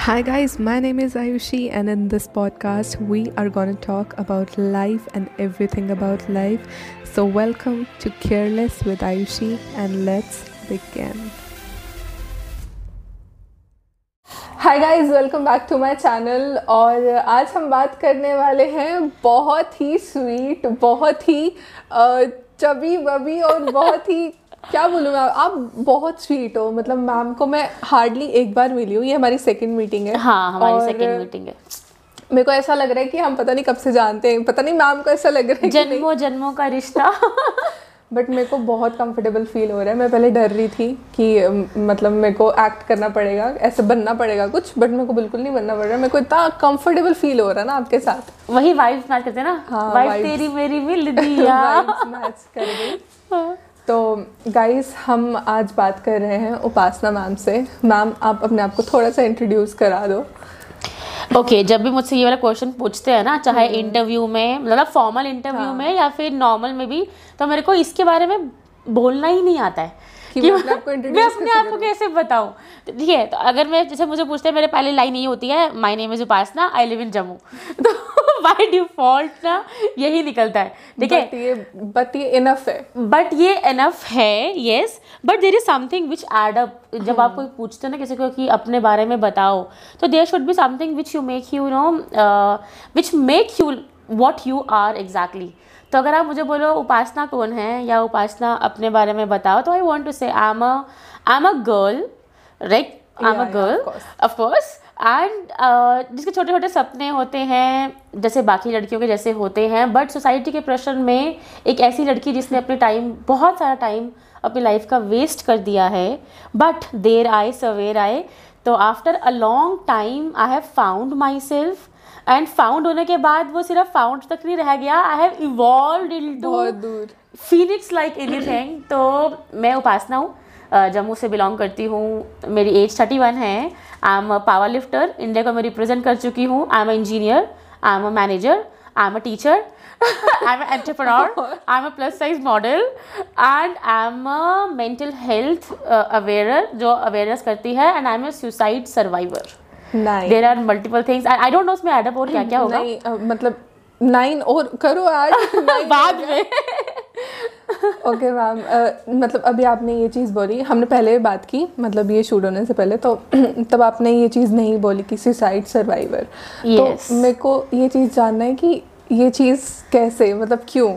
Hi, guys, my name is Ayushi, and in this podcast, we are going to talk about life and everything about life. So, welcome to Careless with Ayushi, and let's begin. Hi guys welcome back to my channel और आज हम बात करने वाले हैं बहुत ही sweet बहुत ही chubby बबी और बहुत ही क्या बोलूँ मैं? आप बहुत स्वीट हो। मतलब मैम को मैं हार्डली एक बार मिली हूँ। ये हमारी सेकंड मीटिंग है। हाँ हमारी सेकंड मीटिंग है। मेरे को ऐसा लग रहा है कि हम पता नहीं कब से जानते हैं। पता नहीं मैम को ऐसा लग रहा है जन्मों जन्मों का रिश्ता। बट मेरे को बहुत कंफर्टेबल फील हो रहा है। मैं पहले डर रही थी कि मतलब मेरे को एक्ट करना पड़ेगा ऐसे बनना पड़ेगा कुछ बट मेरे को बिल्कुल नहीं बनना पड़ रहा। मेरे को इतना कंफर्टेबल फील हो रहा है ना आपके साथ। वही वाइफ मैच करते हैं ना। हाँ, वाइब तेरी मेरी मिल दिया। मैच कर गई। हाँ। तो गाइस हम आज बात कर रहे हैं उपासना मैम से मैम आप अपने आप को थोड़ा सा इंट्रोड्यूस करा दो ओके okay, जब भी मुझसे ये वाला क्वेश्चन पूछते हैं ना चाहे इंटरव्यू हम्म। में मतलब फॉर्मल इंटरव्यू हाँ. में या फिर नॉर्मल में भी तो मेरे को इसके बारे में बोलना ही नहीं आता है कि मैं अपने आप को कैसे बताऊँ? तो ठीक है तो अगर मैं जैसे मुझे पूछते हैं मेरे पहले लाइन ये होती है my name is Upasana I live in Jammu तो बाय डिफ़ॉल्ट ना यही निकलता है ठीक है? बट ये इनफ है। बट ये इनफ है yes but there is something which add up जब आप कोई पूछते हो ना किसी को कि अपने बारे में बताओ तो there should be something which you make you know which make you what you are exactly तो अगर आप मुझे बोलो उपासना कौन है? या उपासना अपने बारे में बताओ तो I want to say I am I am a girl right I am a girl of course and जिसके छोटे छोटे सपने होते हैं जैसे बाकी लड़कियों के जैसे होते हैं बट सोसाइटी के प्रेशर में एक ऐसी लड़की जिसने अपने टाइम बहुत सारा टाइम अपनी लाइफ का वेस्ट कर दिया है बट देर आए सवेर आए तो after a long time I have found myself and found होने के बाद वो सिर्फ़ फाउंड तक नहीं रह गया. I have evolve into phoenix like anything तो मैं उपासना हूँ. जम्मू से बिलोंग करती हूँ. मेरी एज थर्टी वन है. I am a power lifter India को मैं रिप्रेजेंट कर चुकी हूँ. I am a engineer I am a manager I am a teacher I am entrepreneur I am a plus size model and I am a mental health aware जो awareness करती है. And I am a suicide survivor there are multiple things I don't know उसमें add up और क्या क्या होगा? नहीं, मतलब नाइन और करो ऐड बाद में। ओके मैम मतलब अभी आपने ये चीज़ बोली हमने पहले बात की मतलब ये शूट होने से पहले तो तब आपने ये चीज़ नहीं बोली कि सुसाइड सर्वाइवर yes. तो मेरे को ये चीज़ जानना है कि ये चीज़ कैसे मतलब क्यों?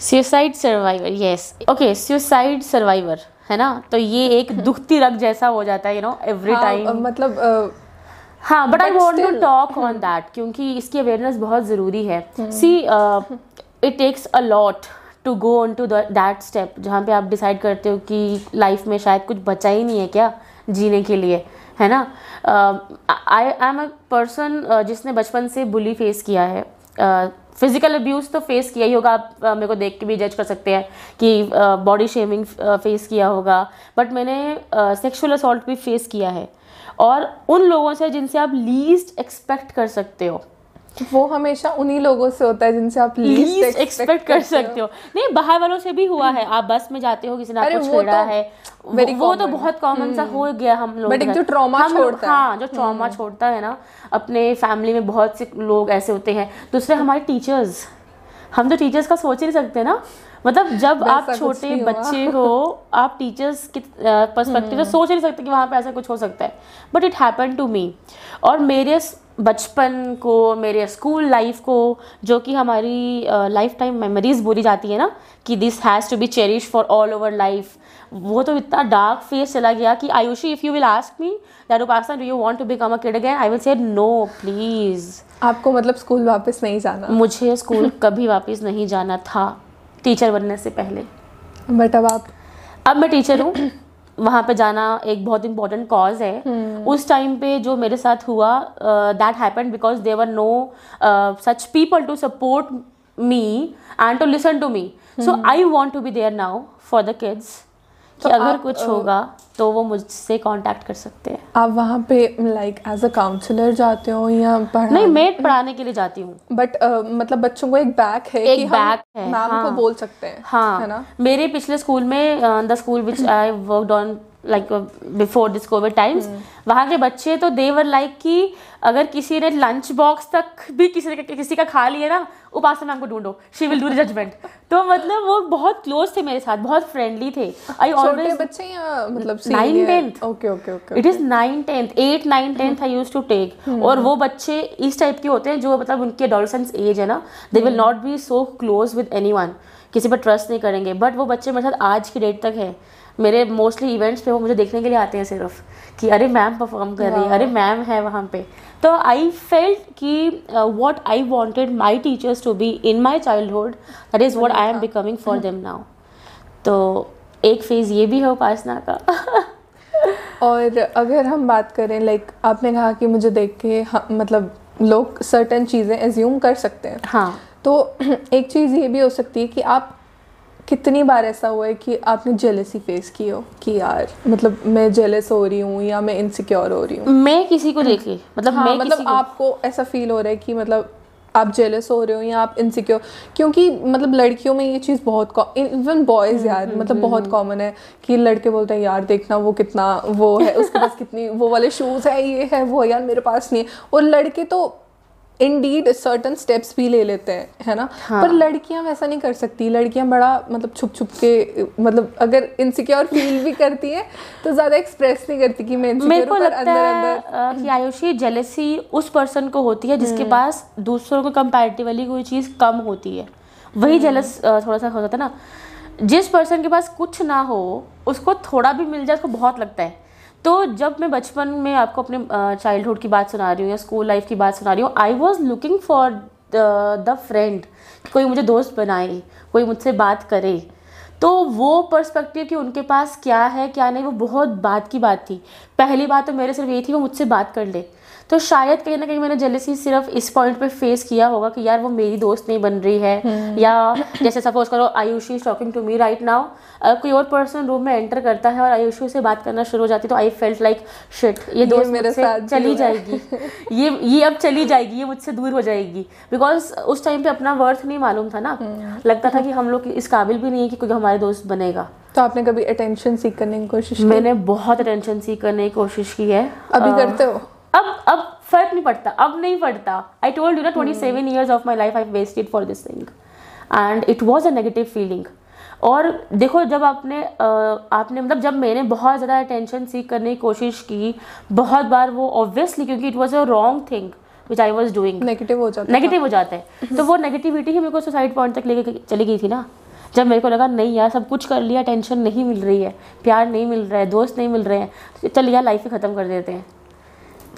Suicide survivor yes okay suicide survivor है ना? तो ये एक दुखती रग जैसा हो जाता है यू नो एवरी टाइम मतलब uh, हाँ but I want to talk on that क्योंकि इसकी अवेयरनेस बहुत ज़रूरी है। See it takes a lot to go on to that step जहाँ पे आप डिसाइड करते हो कि लाइफ में शायद कुछ बचा ही नहीं है क्या जीने के लिए है ना? आई आई एम अ पर्सन जिसने बचपन से बुली फेस किया है। फ़िज़िकल अब्यूज़ तो फेस किया ही होगा, आप मेरे को देख के भी जज कर सकते हैं कि बॉडी शेमिंग फेस किया होगा। बट मैंने सेक्सुअल असॉल्ट भी फेस किया है। और उन लोगों से जिनसे आप लीस्ट एक्सपेक्ट कर सकते हो। वो हमेशा उन्हीं लोगों से होता है जिनसे आप लीस्ट एक्सपेक्ट कर सकते हो। नहीं बाहर वालों से भी हुआ है। आप बस में जाते हो किसी ने आपको छेड़ा तो है। वो, वो तो बहुत कॉमन सा हम्म। हो गया हम लोग बट एक जो ट्रॉमा छोड़ता है। हाँ जो ट्रॉमा हम्म। छोड़ता है ना अपने फैमिली में बहुत से लोग ऐसे होते हैं। दूसरे हमारे टीचर्स हम तो टीचर्स का सोच ही नहीं सकते ना। मतलब जब आप छोटे बच्चे हो आप टीचर्स के पर्सपेक्टिव से सोच नहीं सकते कि वहाँ पे ऐसा कुछ हो सकता है। But it happen to me और मेरे बचपन को मेरे स्कूल लाइफ को जो कि हमारी लाइफ टाइम मेमोरीज बोली जाती है ना कि this has to be cherish for all over life वो तो इतना डार्क फेस चला गया कि Ayushi if you will ask me that Upasana do you want to become a kid again I will say no please आपको मतलब school वापस नहीं जाना? मुझे स्कूल कभी वापस नहीं जाना था टीचर बनने से पहले। बट अब आप? अब मैं टीचर हूँ। वहाँ पे जाना एक बहुत इंपॉर्टेंट कॉज है। hmm. उस टाइम पे जो मेरे साथ हुआ that happen because there were no such people to support me and to listen to me so I want to be there now for the kids कि तो अगर कुछ होगा तो वो मुझसे कांटेक्ट कर सकते हैं। आप वहाँ पे लाइक एज अ काउंसलर जाते हो या पढ़ा नहीं मैं पढ़ाने के लिए जाती हूँ। बट uh, मतलब बच्चों को एक बैक है एक कि बैक है मैम हाँ, को बोल सकते हैं हाँ। है ना? मेरे पिछले स्कूल में the school which I work on like before this COVID times वहाँ के बच्चे तो देवर लाइक कि अगर किसी ने लंच बॉक्स तक भी किसी ने किसी का खा लिया ना उपासना मैम को ढूंढो शी विल डू जजमेंट तो मतलब वो बहुत क्लोज थे मेरे साथ बहुत फ्रेंडली थे। आई ऑलवेज बच्चे या मतलब senior? tenth. Okay okay okay it is nine tenth eight nine tenth I use to take और वो बच्चे इस टाइप के होते हैं जो मतलब उनके एडोलसेंस एज है ना they will not be so close with any किसी पर ट्रस्ट नहीं करेंगे. बट वो बच्चे मेरे साथ आज की डेट तक है। मेरे मोस्टली इवेंट्स पे वो मुझे देखने के लिए आते हैं सिर्फ़ कि अरे मैम परफॉर्म कर रही है अरे मैम है वहाँ पे। तो आई फेल्ट कि what I wanted my teachers to be in my childhood that is what I am becoming for them now तो एक फ़ेज़ ये भी है उपासना का। और अगर हम बात करें लाइक like, आपने कहा कि मुझे देख के हाँ, मतलब लोग सर्टन चीज़ें एज्यूम कर सकते हैं। हाँ। तो एक चीज़ ये भी हो सकती है कि आप कितनी बार ऐसा हुआ है कि आपने जेलसी फेस की हो कि यार मतलब मैं जेलस हो रही हूँ या मैं इनसिक्योर हो रही हूँ? मैं किसी को देख ली मतलब हाँ मैं मतलब आपको ऐसा फील हो रहा है कि मतलब आप जेलस हो रहे हो या आप इनसिक्योर क्योंकि मतलब लड़कियों में ये चीज़ बहुत इवन बॉयज़ यार मतलब बहुत कॉमन है कि लड़के बोलते हैं यार देखना वो कितना वो है उसके पास कितनी वो वाले शूज़ है ये है वो यार मेरे पास नहीं है। और लड़के तो इंडीड सर्टन स्टेप्स भी ले लेते हैं है ना? हाँ। पर लड़कियाँ वैसा नहीं कर सकती। लड़कियाँ बड़ा मतलब छुप छुप के मतलब अगर इनसिक्योर फील भी करती हैं तो ज़्यादा एक्सप्रेस नहीं करती कि मैं मेरे को लगता अंदर है अंदर। कि आयुषी जेलेसी उस पर्सन को होती है जिसके पास दूसरों को कंपैरेटिवली कोई चीज़ कम होती है। वही जेलस थोड़ा सा हो जाता है ना। जिस पर्सन के पास कुछ ना हो उसको थोड़ा भी मिल जाए उसको बहुत लगता है। तो जब मैं बचपन में आपको अपने चाइल्डहुड की बात सुना रही हूँ या स्कूल लाइफ की बात सुना रही हूँ I was looking for the friend कोई मुझे दोस्त बनाए, कोई मुझसे बात करे। तो वो पर्सपेक्टिव कि उनके पास क्या है, क्या नहीं, वो बहुत बात की बात थी। पहली बात तो मेरे सिर्फ़ ये थी, वो मुझसे बात कर ले। तो शायद कहीं ना कहीं मैंने जेलसी सिर्फ़ इस पॉइंट पे फेस किया होगा कि यार वो मेरी दोस्त नहीं बन रही है। या जैसे सपोज़ करो Ayushi is talking to me right now कोई और पर्सन रूम में एंटर करता है और आयुषी से बात करना शुरू हो जाती तो आई फेल्ट लाइक शिट ये दोस्त मेरे साथ चली जाएगी। ये ये अब चली जाएगी ये मुझसे दूर हो जाएगी। बिकॉज़ उस टाइम पे अपना वर्थ नहीं मालूम था ना। लगता था कि हम लोग इस काबिल भी नहीं है कि कोई हमारे दोस्त बनेगा। तो आपने कभी अटेंशन सीख करने की कोशिश मैंने बहुत अटेंशन सीख करने की कोशिश की है। अभी करते हो? अब अब फ़र्क नहीं पड़ता अब नहीं पड़ता। आई टोल्ड यू ना twenty seven years of my life I wasted for this thing and it was a negative feeling और देखो जब आपने आपने मतलब जब मैंने बहुत ज़्यादा अटेंशन सीख करने की कोशिश की बहुत बार वो ऑब्वियसली क्योंकि it was a wrong thing which I was doing negative हो जाता नेगेटिव हो जाता है। तो वो नेगेटिविटी ही मेरे को सुसाइड पॉइंट तक लेके चली गई थी ना। जब मेरे को लगा नहीं यार सब कुछ कर लिया टेंशन नहीं मिल रही है। प्यार नहीं मिल रहा है दोस्त नहीं मिल रहे हैं। चल यार लाइफ ही खत्म कर देते हैं।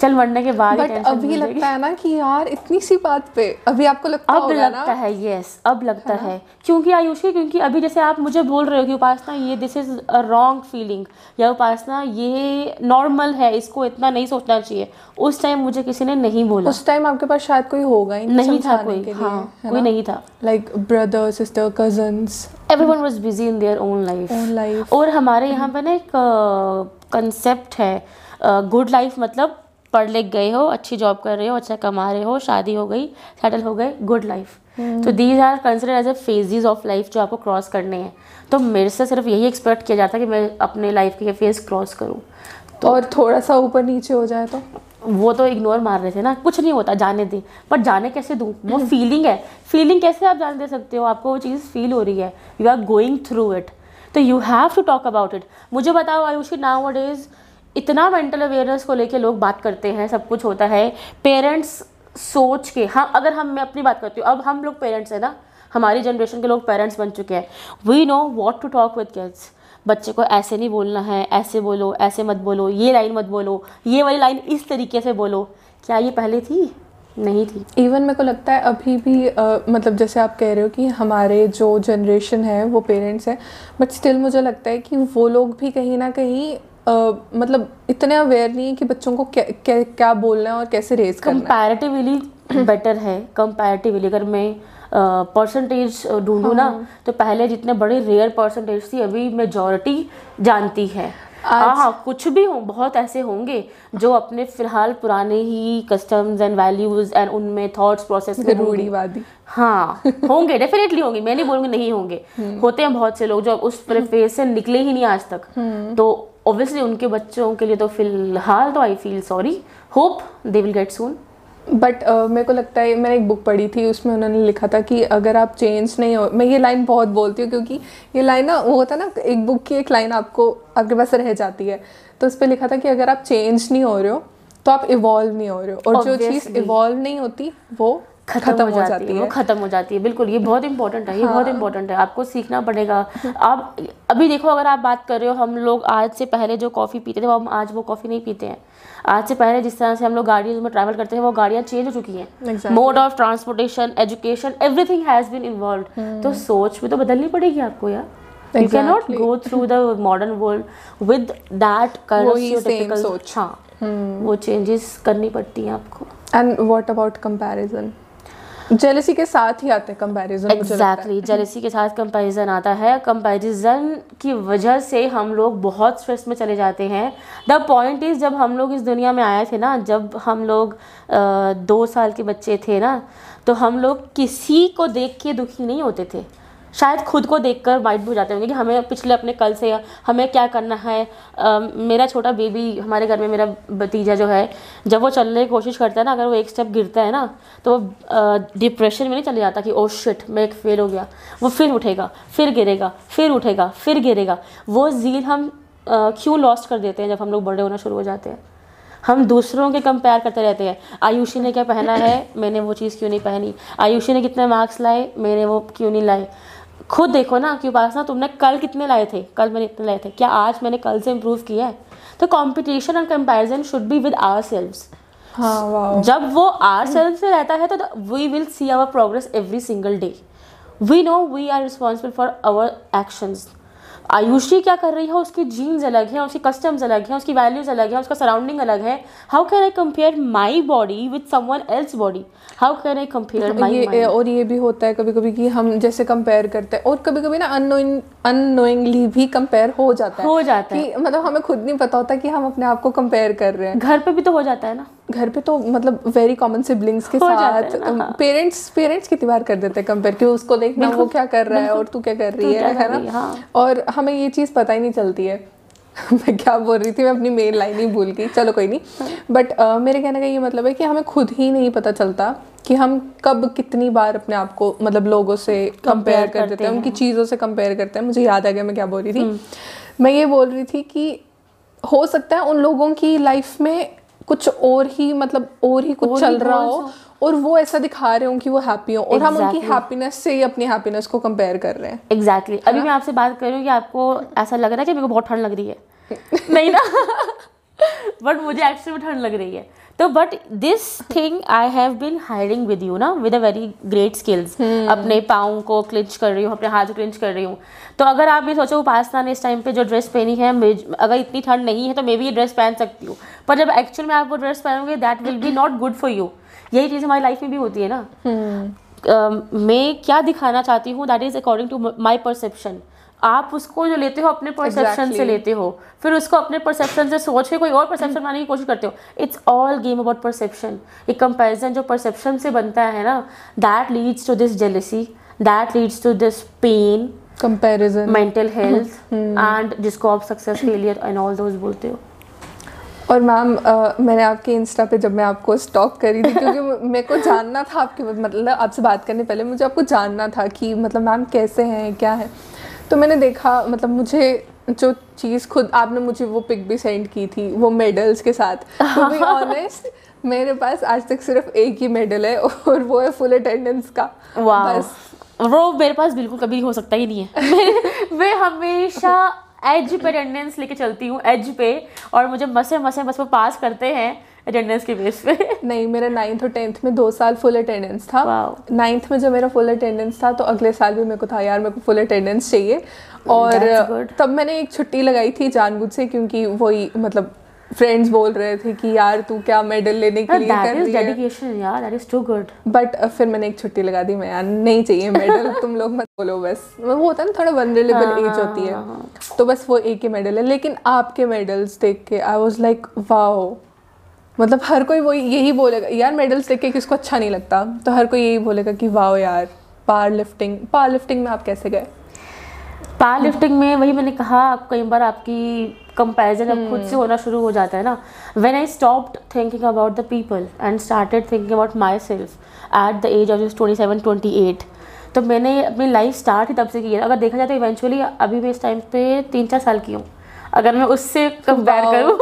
चल मरने के बाद बट अभी लगता है ना कि यार इतनी सी बात पे अभी आपको लगता अब लगता ना। है यस अब लगता है क्योंकि आयुषी क्योंकि अभी जैसे आप मुझे बोल रहे हो कि उपासना ये this is a wrong feeling या उपासना ये नॉर्मल है इसको इतना नहीं सोचना चाहिए। उस टाइम मुझे किसी ने नहीं बोला। उस टाइम आपके पास शायद कोई होगा ही नहीं था कोई हाँ कोई नहीं था। Like brother sister cousins everyone was busy in their own life own life और हमारे यहाँ पे ना एक कंसेप्ट है गुड लाइफ मतलब पढ़ लिख गए हो अच्छी जॉब कर रहे हो अच्छा कमा रहे हो शादी हो गई सेटल हो गए गुड लाइफ तो these are consider as a phases of life जो आपको क्रॉस करने हैं। तो मेरे से सिर्फ़ यही एक्सपेक्ट किया जाता है कि मैं अपने लाइफ के फ़ेज़ क्रॉस करूँ। तो और थोड़ा सा ऊपर नीचे हो जाए तो? वो तो इग्नोर मार रहे थे ना कुछ नहीं होता जाने दे। पर जाने कैसे दूँ? वो फीलिंग है। फीलिंग कैसे आप जाने दे सकते हो? आपको वो चीज़ फील हो रही है। You are going through it तो you have to talk about it मुझे बताओ आयुषी नाउ डेज़ इतना मेंटल अवेयरनेस को लेके लोग बात करते हैं सब कुछ होता है। पेरेंट्स सोच के हाँ अगर हम मैं अपनी बात करती हूँ अब हम लोग पेरेंट्स हैं ना हमारी जनरेशन के लोग पेरेंट्स बन चुके हैं। We know what to talk with kids बच्चे को ऐसे नहीं बोलना है ऐसे बोलो ऐसे मत बोलो ये लाइन मत बोलो ये वाली लाइन इस तरीके से बोलो। क्या ये पहले थी? नहीं थी। इवन मेरे को लगता है अभी भी अ, मतलब जैसे आप कह रहे हो कि हमारे जो जनरेशन है वो पेरेंट्स हैं बट स्टिल मुझे लगता है कि वो लोग भी कहीं ना कहीं अ, मतलब इतने अवेयर नहीं है कि बच्चों को क्या क्या, क्या बोलना है और कैसे रेज करना कंपैरेटिवली बेटर है कंपैरेटिवली अगर मैं परसेंटेज ढूंढूं ना तो पहले जितने बड़े रेयर परसेंटेज थी अभी मेजोरिटी जानती है। हाँ हाँ कुछ भी हो बहुत ऐसे होंगे जो अपने फ़िलहाल पुराने ही कस्टम्स एंड वैल्यूज़ एंड उनमें थॉट्स प्रोसेस में रूढ़ीवादी। हाँ होंगे डेफिनेटली होंगे। मैं नहीं बोलूँगी नहीं होंगे। होते हैं बहुत से लोग जो उस फ़ेज़ से निकले ही नहीं आज तक। तो ऑब्वियसली उनके बच्चों के लिए तो फ़िलहाल तो I feel sorry hope they will get soon but uh, मेरे को लगता है मैंने एक बुक पढ़ी थी उसमें उन्होंने लिखा था कि अगर आप चेंज नहीं हो मैं ये लाइन बहुत बोलती हूँ क्योंकि ये लाइन ना वो होता है ना एक बुक की एक लाइन आपको आपके पास रह जाती है। तो उस पर लिखा था कि अगर आप चेंज नहीं हो रहे हो तो आप इवॉल्व नहीं हो रहे हो। और Obviously. जो चीज़ इवॉल्व नहीं होती वो खत्म हो जाती है। वो खत्म हो जाती है। बिल्कुल ये बहुत इंपॉर्टेंट है ये बहुत इंपॉर्टेंट है। आपको सीखना पड़ेगा। आप अभी देखो अगर आप बात कर रहे हो हम लोग आज से पहले जो कॉफ़ी पीते थे वो हम आज वो कॉफ़ी नहीं पीते हैं। आज से पहले जिस तरह से हम लोग गाड़ियों में ट्रैवल करते थे वो गाड़ियाँ चेंज हो चुकी हैं। Mode of transportation education everything has been involve तो सोच भी तो बदलनी पड़ेगी आपको यार। You can not go through the modern world with that kind. हाँ वो चेंजेस करनी पड़ती हैं आपको। And what about comparison jealousy के साथ ही आते हैं कंपैरिजन एग्जैक्टली जेलसी के साथ कंपैरिजन आता है। कंपैरिजन की वजह से हम लोग बहुत स्ट्रेस में चले जाते हैं। द पॉइंट इज़ जब हम लोग इस दुनिया में आए थे ना, जब हम लोग दो साल के बच्चे थे ना तो हम लोग किसी को देख के दुखी नहीं होते थे। शायद खुद को देखकर माइंड हो जाते होंगे कि हमें पिछले अपने कल से हमें क्या करना है। अ, मेरा छोटा बेबी हमारे घर में मेरा भतीजा जो है जब वो चलने की कोशिश करता है ना अगर वो एक स्टेप गिरता है ना तो वो डिप्रेशन में नहीं चले जाता कि ओ शिट मैं एक फेल हो गया। वो फिर उठेगा फिर गिरेगा फिर उठेगा फिर गिरेगा। वो जील हम क्यों लॉस्ट कर देते हैं जब हम लोग बड़े होना शुरू हो जाते हैं? हम दूसरों के कंपेयर करते रहते हैं। आयुषी ने क्या पहना है? मैंने वो चीज़ क्यों नहीं पहनी? आयुषी ने कितने मार्क्स लाए? मैंने वो क्यों नहीं लाए? खुद देखो ना कि उपासना तुमने कल कितने लाए थे? कल मैंने इतने लाए थे। क्या आज मैंने कल से इम्प्रूव किया है? तो competition and comparison should be with ourselves हाँ जब वो आर सेल्फ से रहता है तो we will see our progress every single day we know we are responsible for our actions Ayushi क्या कर रही है? उसकी जीन्स अलग है उसकी कस्टम्स अलग है उसकी वैल्यूज़ अलग है उसका सराउंडिंग अलग है। How can I compare my body with someone else body how can I compare my और ये भी होता है कभी कभी कि हम जैसे कंपेयर करते हैं और कभी कभी ना अननोइंगली भी कंपेयर हो जाता है। हो जाता है। कि मतलब हमें खुद नहीं पता होता कि हम अपने आप को कंपेयर कर रहे हैं। घर पे भी तो हो जाता है ना। घर पे तो मतलब वेरी कॉमन सिबलिंग्स के हो साथ है हाँ। पेरेंट्स पेरेंट्स कितनी बार कर देते हैं कंपेयर कि उसको देखना वो क्या कर रहा है और तू क्या कर रही है है ना? हाँ। और हमें ये चीज़ पता ही नहीं चलती है। मैं क्या बोल रही थी मैं अपनी मेन लाइन ही भूल गई। चलो कोई नहीं। बट uh, मेरे कहने का ये मतलब है कि हमें खुद ही नहीं पता चलता कि हम कब कितनी बार अपने आप को मतलब लोगों से कंपेयर कर देते हैं उनकी चीज़ों से कंपेयर करते हैं। मुझे याद आ गया मैं क्या बोल रही थी। मैं ये बोल रही थी कि हो सकता है उन लोगों की लाइफ में कुछ और ही मतलब और ही कुछ और चल ही रहा हो और वो ऐसा दिखा रहे हो कि वो हैप्पी हो और exactly. हम उनकी हैप्पीनेस से ही अपनी हैप्पीनेस को कंपेयर कर रहे हैं। Exactly exactly. अभी मैं आपसे बात कर रही हूँ कि आपको ऐसा लग रहा है कि मेरे को बहुत ठंड लग रही है। नहीं ना? बट मुझे एक्चुअली में ठंड लग रही है। तो but this thing I have been hiring with you ना with a very great skills अपने पाँव को क्लिंच कर रही हूँ अपने हाथ को क्लिंच कर रही हूँ। तो अगर आप ये सोचो उपासना ने इस टाइम पे जो ड्रेस पहनी है अगर इतनी ठंड नहीं है तो मैं भी ये ड्रेस पहन सकती हूँ। पर जब एक्चुअल में आप वो dress पहनोगे that will be not good for you यही चीज़ हमारी लाइफ में भी होती है ना। मैं क्या दिखाना चाहती हूँ that is according to my perception आप उसको जो लेते हो अपने परसेप्शन exactly. से लेते हो फिर उसको अपने परसेप्शन से सोच के कोई और परसेप्शन बनाने की कोशिश करते हो। It's all game about perception एक कंपैरिजन जो परसेप्शन से बनता है ना that leads to this jealousy that leads to this pain comparison mental health and जिसको आप success failure and all those बोलते हो। और मैम मैंने आपके इंस्टा पे जब मैं आपको स्टॉक करी थी क्योंकि मेरे को जानना था आपके मतलब आपसे बात करने पहले मुझे आपको जानना था कि मतलब मैम कैसे हैं क्या है। तो मैंने देखा मतलब मुझे जो चीज़ खुद आपने मुझे वो पिक भी सेंड की थी वो मेडल्स के साथ। टू बी ऑनेस्ट मेरे पास आज तक सिर्फ़ एक ही मेडल है और वो है फुल अटेंडेंस का। वाह बस। वो मेरे पास बिल्कुल कभी हो सकता ही नहीं है। मैं- मैं हमेशा एज पे अटेंडेंस लेके चलती हूँ एज पे और मुझे मसे मसे बस वो पास करते हैं। अटेंडेंस के बेस पे। नहीं मेरा नाइन्थ और टेंथ में दो साल फुल अटेंडेंस था। नाइन्थ में जब मेरा फुल अटेंडेंस था तो अगले साल भी मेरे को था यार मेरे को फुल अटेंडेंस चाहिए। और तब मैंने एक छुट्टी लगाई थी जानबूझ से क्योंकि वही मतलब फ्रेंड्स बोल रहे थे कि यार तू क्या मेडल लेने के लिए कर रही है? डेडिकेशन यार that is too good but फिर मैंने एक छुट्टी लगा दी मैं यार नहीं चाहिए मेडल तुम लोग मत बोलो बस। वो होता है ना थोड़ा वनरेबल हाँ, एज होती है। तो बस वो एक ही मेडल है लेकिन आपके मेडल्स देख के आई वॉज़ लाइक वाओ मतलब हर कोई वो यही बोलेगा यार मेडल्स देख के किसको अच्छा नहीं लगता? तो हर कोई यही बोलेगा कि वाओ यार पावर लिफ्टिंग पावर लिफ्टिंग में आप कैसे गए? पावर लिफ्टिंग में वही मैंने कहा आप कई बार आपकी कंपैरिजन अब खुद से होना शुरू हो जाता है ना। When I stopped thinking about the people and started thinking about myself at the age of twenty seven twenty eight तो मैंने अपनी लाइफ स्टार्ट ही तब से की है। अगर देखा जाए तो इवेंचुअली अभी मैं इस टाइम पे तीन चार साल की हूँ। अगर मैं उससे कंपेयर करूँ?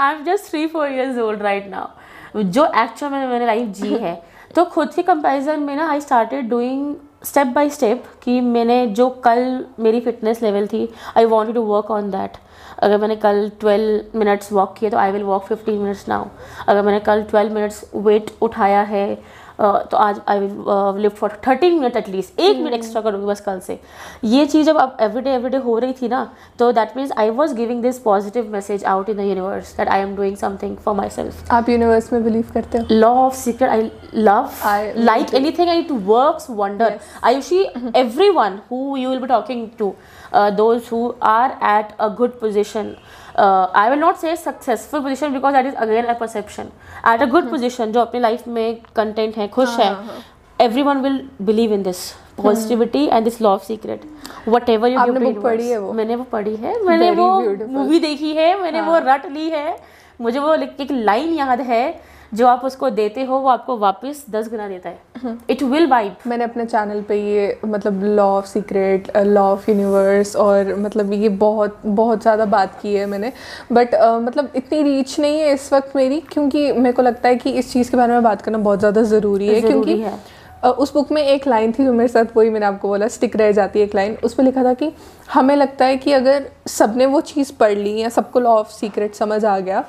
I am just three four years old right now जो एक्चुअल में मैंने लाइफ जी है तो खुद के कंपैरिजन में ना I started doing step by step कि मैंने जो कल मेरी फिटनेस लेवल थी I want to work on that अगर मैंने कल 12 मिनट्स वॉक किए तो I will walk 15 minutes now अगर मैंने कल 12 मिनट्स वेट उठाया है तो आज I will lift for 13 minute at least एक मिनट एक्स्ट्रा करूँगी बस कल से. ये चीज़ जब अब एवरीडे एवरीडे हो रही थी ना तो that means I was giving this positive message out in the universe that I am doing something for myself आप यूनिवर्स में बिलीव करते हो? Law of secret i love. I like anything I it work wonder I i see everyone who you will be talking to uh, those who are at a good uh, i will not say successful position because that is again a perception at a good position जो अपनी life में content है खुश है everyone will believe in this positivity and this law of secret whatever you आपने give to book पढ़ी है वो? मैंने वो पढ़ी है मैंने Very वो. मूवी देखी है मैंने वो रट ली है मुझे वो एक लाइन याद है जो आप उसको देते हो वो आपको वापस दस गुना देता है। इट विल वाइब मैंने अपने चैनल पे ये मतलब law of secret law of universe और मतलब ये बहुत बहुत ज़्यादा बात की है मैंने। बट uh, मतलब इतनी रीच नहीं है इस वक्त मेरी क्योंकि मेरे को लगता है कि इस चीज़ के बारे में बात करना बहुत ज़्यादा ज़रूरी है ज़रूरी क्योंकि है। उस बुक में एक लाइन थी जो मेरे साथ वही मैंने आपको बोला स्टिक रह जाती है एक लाइन उस पर लिखा था कि हमें लगता है कि अगर सबने वो चीज़ पढ़ ली या सबको लॉ ऑफ़ सीक्रेट समझ आ गया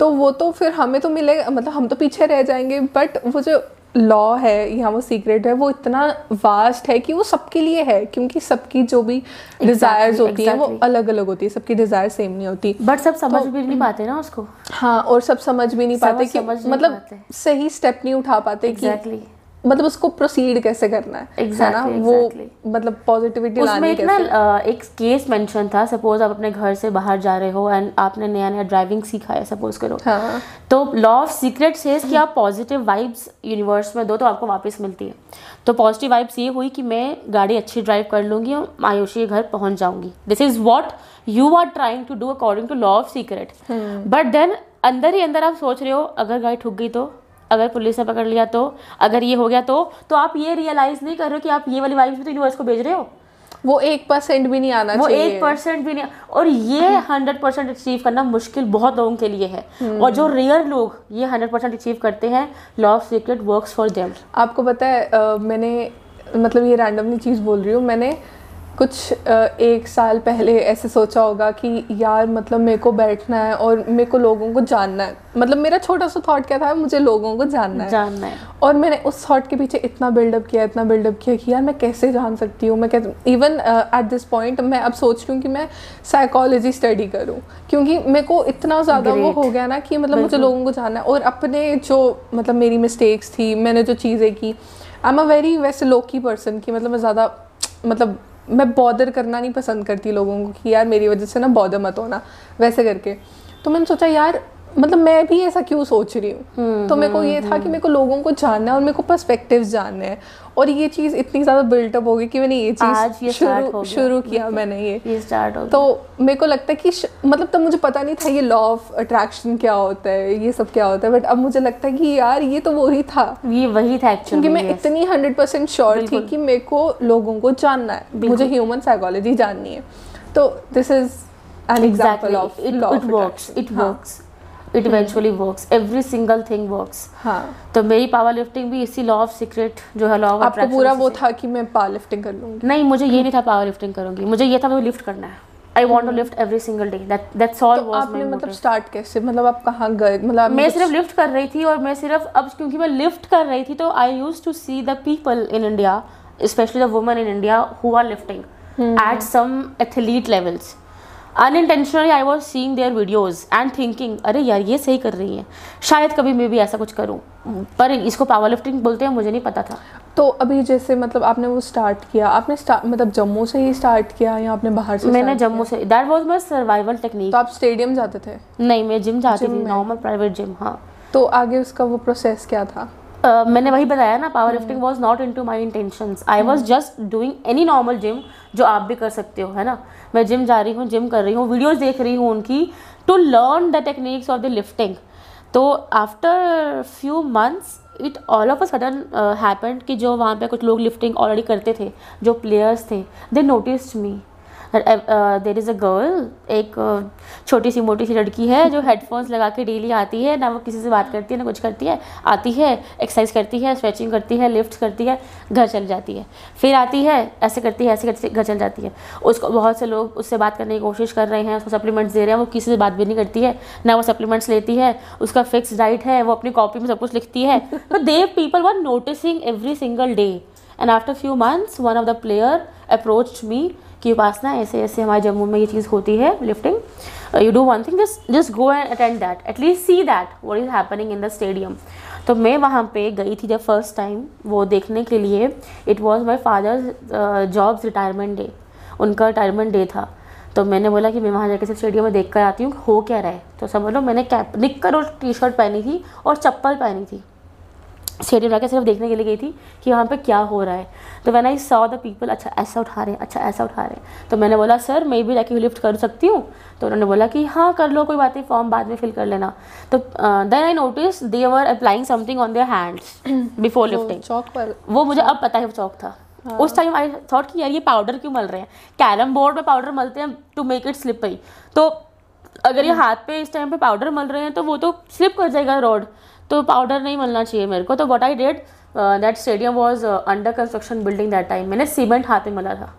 तो वो तो फिर हमें तो मिलेगा मतलब हम तो पीछे रह जाएँगे बट वो जो लॉ है या वो सीक्रेट है वो इतना वास्ट है कि वो सबके लिए है क्योंकि सबकी जो भी डिज़ायर्स होती exactly. है वो अलग अलग होती है सबकी डिज़ायर सेम नहीं होती बट सब समझ तो, भी नहीं पाते ना उसको हाँ और सब समझ भी नहीं समझ- पाते कि नहीं मतलब। सही स्टेप नहीं उठा पाते exactly. कि मतलब उसको प्रोसीड कैसे करना है? है ना? Exactly, वो मतलब पॉजिटिविटी उसमें एक ना एक केस मेंशन था सपोज़ आप अपने घर से बाहर जा रहे हो एंड आपने नया नया ड्राइविंग सीखा है सपोज़ करो। हाँ। तो लॉ ऑफ़ सीक्रेट सेज कि आप पॉजिटिव वाइब्स यूनिवर्स में दो तो आपको वापस मिलती है। तो पॉजिटिव वाइब्स ये हुई कि मैं गाड़ी अच्छी ड्राइव कर लूँगी और आयुषी के घर पहुँच जाऊँगी। This is what you are trying to do according to law of secret but then अंदर ही अंदर आप सोच रहे हो अगर गाड़ी ठुक गई तो? अगर पुलिस ने पकड़ लिया तो अगर ये हो गया तो तो आप ये रियलाइज़ नहीं कर रहे हो कि आप ये वाली वाइब्स भी तो यूनिवर्स को भेज रहे हो? वो एक परसेंट भी नहीं आना वो चाहिए। एक परसेंट भी नहीं और ये हंड्रेड परसेंट अचीव करना मुश्किल बहुत लोगों के लिए है। और जो रेयर लोग ये हंड्रेड परसेंट अचीव करते हैं law of secret work for them आपको पता है अ, मैंने मतलब ये रैंडमली चीज़ बोल रही हूँ मैंने कुछ एक साल पहले ऐसे सोचा होगा कि यार मतलब मेरे को बैठना है और मेरे को लोगों को जानना है। मतलब मेरा छोटा सा थॉट क्या था? मुझे लोगों को जानना है। जानना है। और मैंने उस थॉट के पीछे इतना बिल्डअप किया इतना बिल्डअप किया कि यार मैं कैसे जान सकती हूँ? मैं कैसे इवन एट दिस पॉइंट मैं अब सोच रही हूँ कि मैं साइकोलॉजी स्टडी करूँ। क्योंकि मेरे को इतना ज़्यादा वो हो गया ना कि मतलब मुझे लोगों को जानना है। और अपने जो मतलब मेरी मिस्टेक्स थी मैंने जो चीज़ें की आई एम अ वेरी वैसे लोकी पर्सन की मतलब मैं ज़्यादा मतलब मैं बॉदर करना नहीं पसंद करती लोगों को कि यार मेरी वजह से ना बॉदर मत होना वैसे करके। तो मैंने सोचा यार मतलब मैं भी ऐसा क्यों सोच रही हूँ? तो मेरे को ये था कि मेरे को लोगों को जानना है और मेरे को पर्सपेक्टिव जानने हैं। और ये चीज़ इतनी ज़्यादा बिल्टअप हो गई कि मैंने ये चीज़ शुरू शुरू किया मैंने ये। ये स्टार्ट हो तो मेरे को लगता है कि मतलब तब मुझे पता नहीं था ये लॉ ऑफ़ अट्रैक्शन क्या होता है ये सब क्या होता है बट अब मुझे लगता है कि यार ये तो वही था। ये वही था क्योंकि मैं इतनी हंड्रेड परसेंट श्योर थी कि मेरे को लोगों को जानना है। मुझे ह्यूमन साइकोलॉजी जाननी है। तो this is an example of it law it works it works it eventually works every single thing works हाँ। तो मेरी पावर लिफ्टिंग भी इसी लॉ ऑफ़ सीक्रेट जो है लॉ ऑफ़ आपको पूरा वो था कि मैं पावर लिफ्टिंग कर लूँगी। नहीं मुझे ये नहीं था पावर लिफ्टिंग करूँगी। मुझे ये था मुझे लिफ्ट करना है। I want to lift every single day that that's all was आपने मतलब स्टार्ट कैसे? मतलब आप कहाँ गए? मतलब मैं सिर्फ़ लिफ्ट कर रही थी और मैं सिर्फ़ अब क्योंकि मैं लिफ्ट कर रही थी तो I use to see the people in India specially the women in India who are lifting at some athlete levels unintentionally I was seeing their videos and thinking अरे यार ये सही कर रही है। शायद कभी मैं भी ऐसा कुछ करूँ। पर इसको पावर लिफ्टिंग बोलते हैं मुझे नहीं पता था। तो अभी जैसे मतलब आपने वो स्टार्ट किया आपने स्टार्ट मतलब जम्मू से ही स्टार्ट किया या आपने बाहर से मैंने जम्मू से that was my survival technique तो आप स्टेडियम जाते थे? नहीं मैं जिम जाती थी नॉर्मल प्राइवेट जिम हाँ। तो आगे उसका वो प्रोसेस क्या था? Uh, मैंने वही बताया ना power lifting was not into my intentions I was just doing any normal gym जो आप भी कर सकते हो है ना? मैं जिम जा रही हूँ जिम कर रही हूँ वीडियोज़ देख रही हूँ उनकी to learn the techniques of the lifting तो after few months it all of a sudden happened कि जो वहाँ पे कुछ लोग लिफ्टिंग ऑलरेडी करते थे जो प्लेयर्स थे they noticed me there is a girl एक छोटी सी मोटी सी लड़की है जो हेडफोन्स लगा के डेली आती है, ना वो किसी से बात करती है, ना कुछ करती है, आती है एक्सरसाइज करती है स्ट्रेचिंग करती है लिफ्ट करती है, घर चल जाती है। फिर आती है, ऐसे करती है, ऐसे करती है, घर चल जाती है। उसको, बहुत से लोग उससे बात करने की कोशिश कर रहे हैं, उसको सप्लीमेंट्स दे रहे हैं, वो किसी से बात भी नहीं करती है, ना वो सप्लीमेंट्स लेती है, उसका फिक्स डाइट है, वो अपनी कॉपी में सब कुछ लिखती है। तो they people were noticing every single day and after few months one of the player approach me कि उपासना, ऐसे ऐसे हमारे जम्मू में ये चीज़ होती है lifting you do one thing just just go and attend that at least see that what is happening in the stadium तो मैं वहाँ पे गई थी जब फ़र्स्ट टाइम वो देखने के लिए. It was my father jobs retirement day उनका रिटायरमेंट डे था. तो मैंने बोला कि मैं वहाँ जाकर सिर्फ़ स्टेडियम में देख कर आती हूँ, हो क्या रहा है? तो समझ लो मैंने कैप निक्कर और टी शर्ट पहनी थी और चप्पल पहनी थी. स्टेडियम जाकर सिर्फ़ देखने के लिए गई थी कि वहाँ पे क्या हो रहा है। तो when I saw the people अच्छा ऐसा उठा रहे हैं अच्छा ऐसा उठा रहे हैं। तो मैंने बोला सर मैं भी जाके लिफ्ट कर सकती हूँ? तो उन्होंने बोला कि हाँ कर लो कोई बात नहीं फॉर्म बाद में फिल कर लेना। तो then I notice they were applying something on their hands before lifting chalk पर वो मुझे अब पता है वो चौक था। हाँ। उस टाइम आई थॉट कि यार ये पाउडर क्यों मल रहे हैं? कैरम बोर्ड में पाउडर मलते हैं टू मेक इट स्लिपरी तो अगर ये हाथ पे इस टाइम पे पाउडर मल रहे हैं तो वो तो स्लिप कर जाएगा रोड तो पाउडर नहीं मिलना चाहिए मेरे को। तो what I did that stadium was under construction building that time मैंने सीमेंट हाथ में मला था।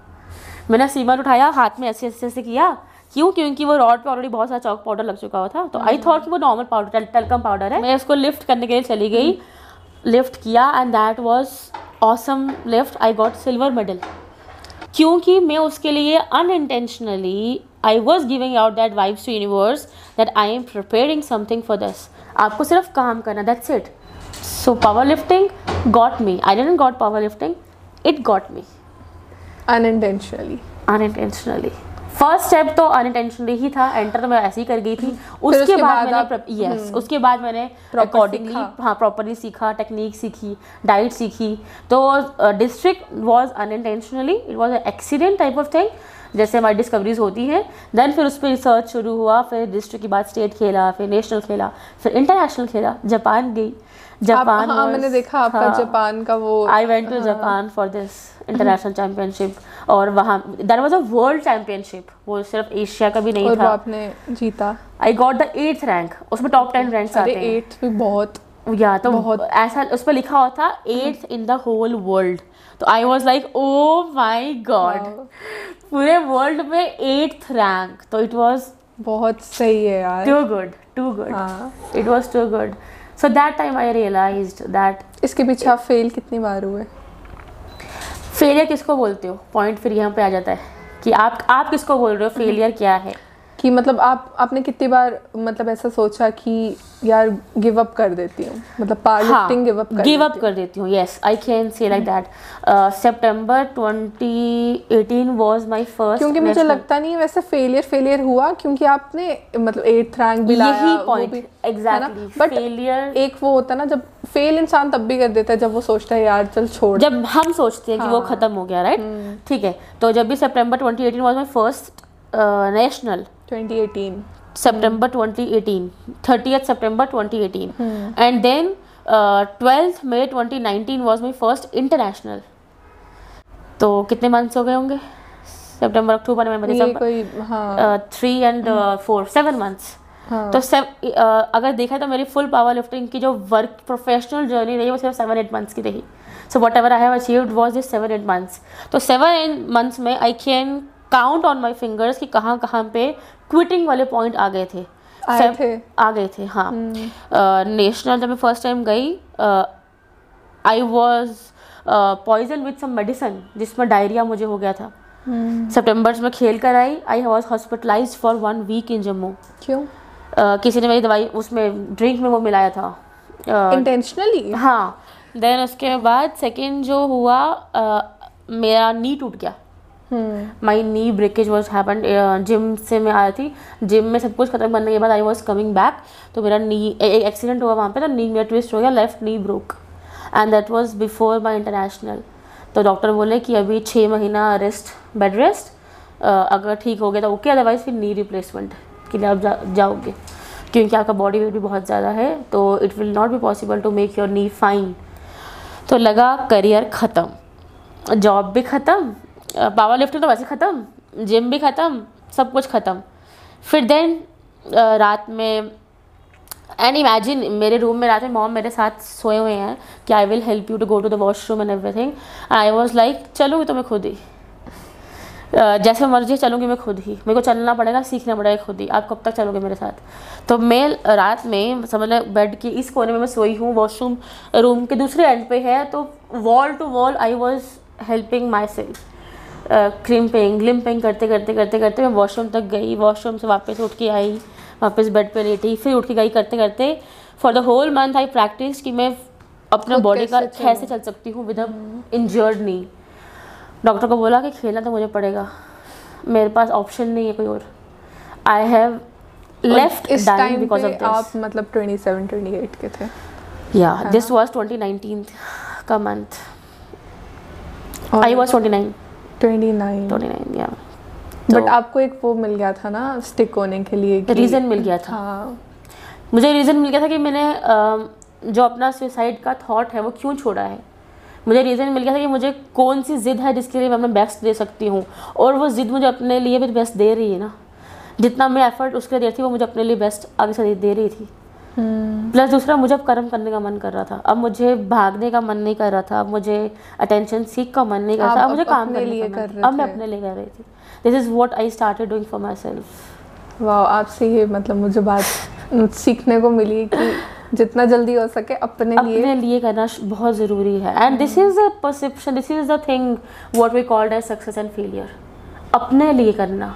मैंने सीमेंट उठाया हाथ में ऐसे ऐसे ऐसे किया। क्यों? क्योंकि वो रॉड पे ऑलरेडी बहुत सारा चौक पाउडर लग चुका हुआ था। तो आई थॉट कि वो नॉर्मल पाउडर टेलकम पाउडर है। मैं उसको लिफ्ट करने के लिए चली गई। लिफ्ट किया and that was awesome lift I got silver medal क्योंकि मैं उसके लिए unintentionally I was giving out that vibes to universe that I am preparing something for this आपको सिर्फ़ काम करना that's it so power lifting got me I didn't got power lifting it got me unintentionally unintentionally first step तो unintentionally ही था enter तो मैं ऐसे ही कर गई थी। उसके उसके बाद बाद मैंने यस उसके बाद मैंने अकॉर्डिंगली हाँ प्रॉपरली सीखा टेक्निक सीखी डाइट सीखी। तो district was unintentionally it was accident type of thing जैसे हमारी डिस्कवरीज होती हैं देन फिर उस पर रिसर्च शुरू हुआ फिर डिस्ट्रिक्ट के बाद स्टेट खेला फिर नेशनल खेला फिर इंटरनेशनल खेला जापान गई। जापान हाँ मैंने देखा आपका हाँ, जापान का वो I went to Japan for this international championship और वहाँ that was a world championship वो सिर्फ़ एशिया का भी नहीं और था। आपने जीता। I got the eighth rank उसमें टॉप टेन रैंक्स अरे आते हैं। एट भी बहुत या तो बहुत- ऐसा उस पर लिखा हुआ था eighth in the whole world तो I was like oh my god पूरे वर्ल्ड में एट्थ रैंक तो इट वॉज़ बहुत सही है यार। Too good too good it was too good so that time I realize that इसके पीछे आप फेल कितनी बार हुए? फेलियर किसको बोलते हो? पॉइंट फिर यहाँ पे आ जाता है कि आप आप किसको बोल रहे हो? फेलियर क्या है? कि मतलब आप आपने कितनी बार मतलब ऐसा सोचा कि यार गिव अप कर देती हूँ? मतलब पावर लिफ्टिंग गिव अप कर गिव अप देती कर देती हूँ yes I can say like that September 2018 was my first क्योंकि मुझे लगता नहीं वैसे फेलियर फेलियर हुआ क्योंकि आपने मतलब एट्थ रैंक भी लाया यही पॉइंट? एग्जैक्टली बट फेलियर एक वो होता ना जब फेल इंसान तब भी कर देता है जब वो सोचता है यार चल छोड़ जब हम सोचते हैं कि वो हाँ। खत्म हो गया राइट ठीक है तो जब भी September 2018 was my first national 2018 September 2018, 30th September 2018, and then uh, 12th May 2019 was my first international. तो कितने मंथ्स हो गए होंगे? सितंबर अक्टूबर नवंबर दिसंबर three and four seven months तो सेव uh, अगर देखा तो मेरी फुल पावर लिफ्टिंग की जो वर्क प्रोफेशनल जर्नी रही वो सिर्फ़ सेवन एट मंथ्स की रही। So whatever I have achieved was this seven eight months तो सेवन एट मंथ्स में I can count on my fingers कि कहाँ कहाँ पे क्विटिंग वाले पॉइंट आ गए थे। आए थे। आ गए थे हाँ। नेशनल जब मैं फ़र्स्ट टाइम गई I was poison with some medicine जिसमें डायरिया मुझे हो गया था। सितंबर में खेल कर आई I was hospitalise for one week in Jammu क्यों? Uh, किसी ने मेरी दवाई उसमें ड्रिंक में वो मिलाया था। uh, इंटेंशनली हाँ। देन उसके बाद सेकेंड जो हुआ मेरा नी टूट गया। My knee breakage was happen gym से मैं आई थी। जिम में सब कुछ खत्म करने के बाद आई वॉज़ कमिंग बैक तो मेरा नी एक एक्सीडेंट हुआ वहाँ पे तो नी मेरा ट्विस्ट हो गया left knee broke and that was before my international तो डॉक्टर बोले कि अभी छः महीना रेस्ट बेड रेस्ट अगर ठीक हो गया तो ओके अदरवाइज़ फिर नी रिप्लेसमेंट के लिए आप जा, जाओगे। क्योंकि आपका बॉडी वेट भी बहुत ज़्यादा है तो it will not be possible to make your knee fine तो लगा करियर ख़त्म। जॉब भी ख़त्म पावर लिफ्टिंग तो वैसे ख़त्म जिम भी ख़त्म, सब कुछ ख़त्म। फिर देन रात में एंड इमेजिन मेरे रूम में रात में मॉम मेरे साथ सोए हुए हैं कि I will help you to go to the washroom and everything I was like चलूँगी तो मैं खुद ही। जैसे मर्ज़ी चलूँगी मैं खुद ही। मेरे को चलना पड़ेगा, सीखना पड़ेगा खुद ही। आप कब तक चलोगे मेरे साथ? तो मैं रात में, समझ बेड के इस कोने में मैं सोई हूँ वॉशरूम रूम के दूसरे एंड पे है तो wall to wall I was helping myself crimping limping करते करते करते करते मैं वॉशरूम तक गई वॉशरूम से वापस उठ के आई वापस बेड पे लेटी फिर उठ के गई करते करते for the whole month I practice कि मैं अपने बॉडी का कैसे चल? सकती हूँ विद इंजर्ड नी डॉक्टर को बोला कि खेलना तो मुझे पड़ेगा मेरे पास ऑप्शन नहीं है कोई और। आई हैव लेफ़्ट इस टाइम बिकॉज़ ऑफ़ आप मतलब 27 28 के थे। या दिस वाज 2019 का मंथ आई वाज 29 29 29 या बट आपको एक वो मिल गया था ना स्टिक होने के लिए रीज़न मिल गया था। हाँ। मुझे रीज़न मिल गया था कि मैंने जो अपना सुसाइड का थॉट है वो क्यों छोड़ा है? मुझे रीज़न मिल गया था कि मुझे कौन सी ज़िद है जिसके लिए मैं अपना बेस्ट दे सकती हूँ। और वो ज़िद मुझे अपने लिए भी बेस्ट दे रही है ना। जितना मैं एफर्ट उसके लिए दे रही थी वो मुझे अपने लिए बेस्ट आगे से दे रही थी। Plus hmm. दूसरा मुझे अब कर्म करने का मन कर रहा था। अब मुझे भागने का मन नहीं कर रहा था अब मुझे अटेंशन सीख का मन नहीं कर रहा था अब मुझे काम करने लिए कर रहे अब मैं अपने लिए कर रही थी। This is what I started doing for myself वाह आपसे ये मतलब मुझे बात सीखने को मिली कि जितना जल्दी हो सके अपने लिए अपने लिए करना बहुत ज़रूरी है। And this is a perception this is the thing what we called as success and failure अपने लिए करना।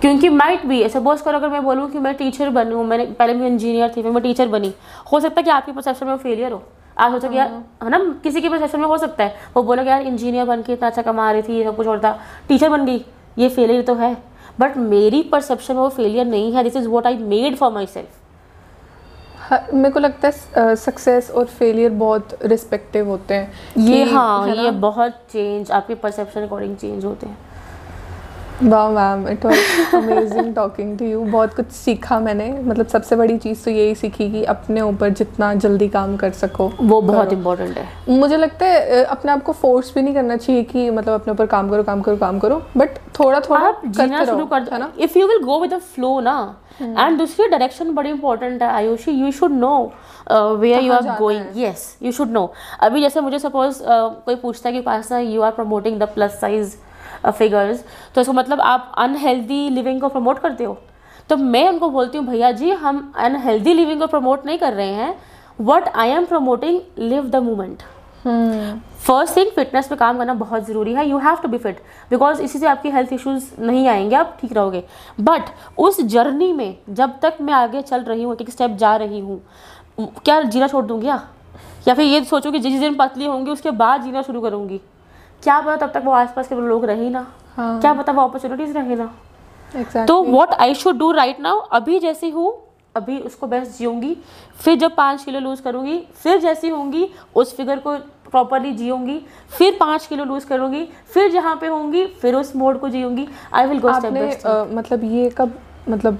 क्योंकि माइट भी है सपोज़ करो अगर मैं बोलूँ कि मैं टीचर बनूँ मैंने पहले मैं इंजीनियर थी फिर मैं टीचर बनी हो सकता है कि आपकी परसेप्शन में फेलियर हो। आप सोचो कि यार हाँ। है ना किसी के परसेप्शन में हो सकता है। वो बोले यार इंजीनियर बन के इतना अच्छा कमा रही थी ये सब कुछ और था। टीचर बन गई ये फेलियर तो है। बट मेरी परसेप्शन में वो फेलियर नहीं है this is what I made for myself मेरे को लगता है सक्सेस और फेलियर बहुत रिस्पेक्टिव होते हैं। ये हाँ ये बहुत चेंज आपके परसेप्शन अकॉर्डिंग चेंज होते हैं। वाह ma'am it was amazing talking to you बहुत कुछ सीखा मैंने। मतलब सबसे बड़ी चीज़ तो यही सीखी कि अपने ऊपर जितना जल्दी काम कर सको वो बहुत इम्पोर्टेंट है। मुझे लगता है अपने आप को फोर्स भी नहीं करना चाहिए कि मतलब अपने ऊपर काम करो काम करो काम करो। बट थोड़ा थोड़ा आप जीना शुरू कर दो ना? If you will go with flow ना एंड hmm. दूसरी डायरेक्शन बड़ी इंपॉर्टेंट है Ayushi you should know where you are going yes you should know अभी जैसे मुझे सपोज़ uh, कोई पूछता है कि पास you are promoting the plus size figures तो इसका मतलब आप अनहेल्दी लिविंग को प्रमोट करते हो। तो मैं उनको बोलती हूँ भैया जी हम अनहेल्दी लिविंग को प्रमोट नहीं कर रहे हैं। What I am promoting live the moment first thing fitness पे काम करना बहुत ज़रूरी है। You have to be fit because इसी से आपकी हेल्थ इश्यूज़ नहीं आएँगे आप ठीक रहोगे। बट उस जर्नी में जब तक मैं आगे चल रही हूँ एक स्टेप जा रही हूँ क्या जीना छोड़ दूँगी या? या फिर ये सोचो कि जिस दिन पतली होंगी उसके बाद जीना शुरू करूँगी। क्या पता तब तक वो आसपास के लोग रहे ना हाँ. क्या पता वो अपॉर्चुनिटीज़ रहे ना exactly. तो what I should do right now अभी जैसी हूँ अभी उसको बेस्ट जीऊँगी फिर जब पाँच किलो लूज़ करूँगी फिर जैसी होंगी उस फिगर को प्रॉपरली जीऊँगी फिर पाँच किलो लूज़ करूँगी फिर जहाँ पे होंगी फिर उस मोड को जीऊँगी आई विल गो स्टेप मतलब ये कब मतलब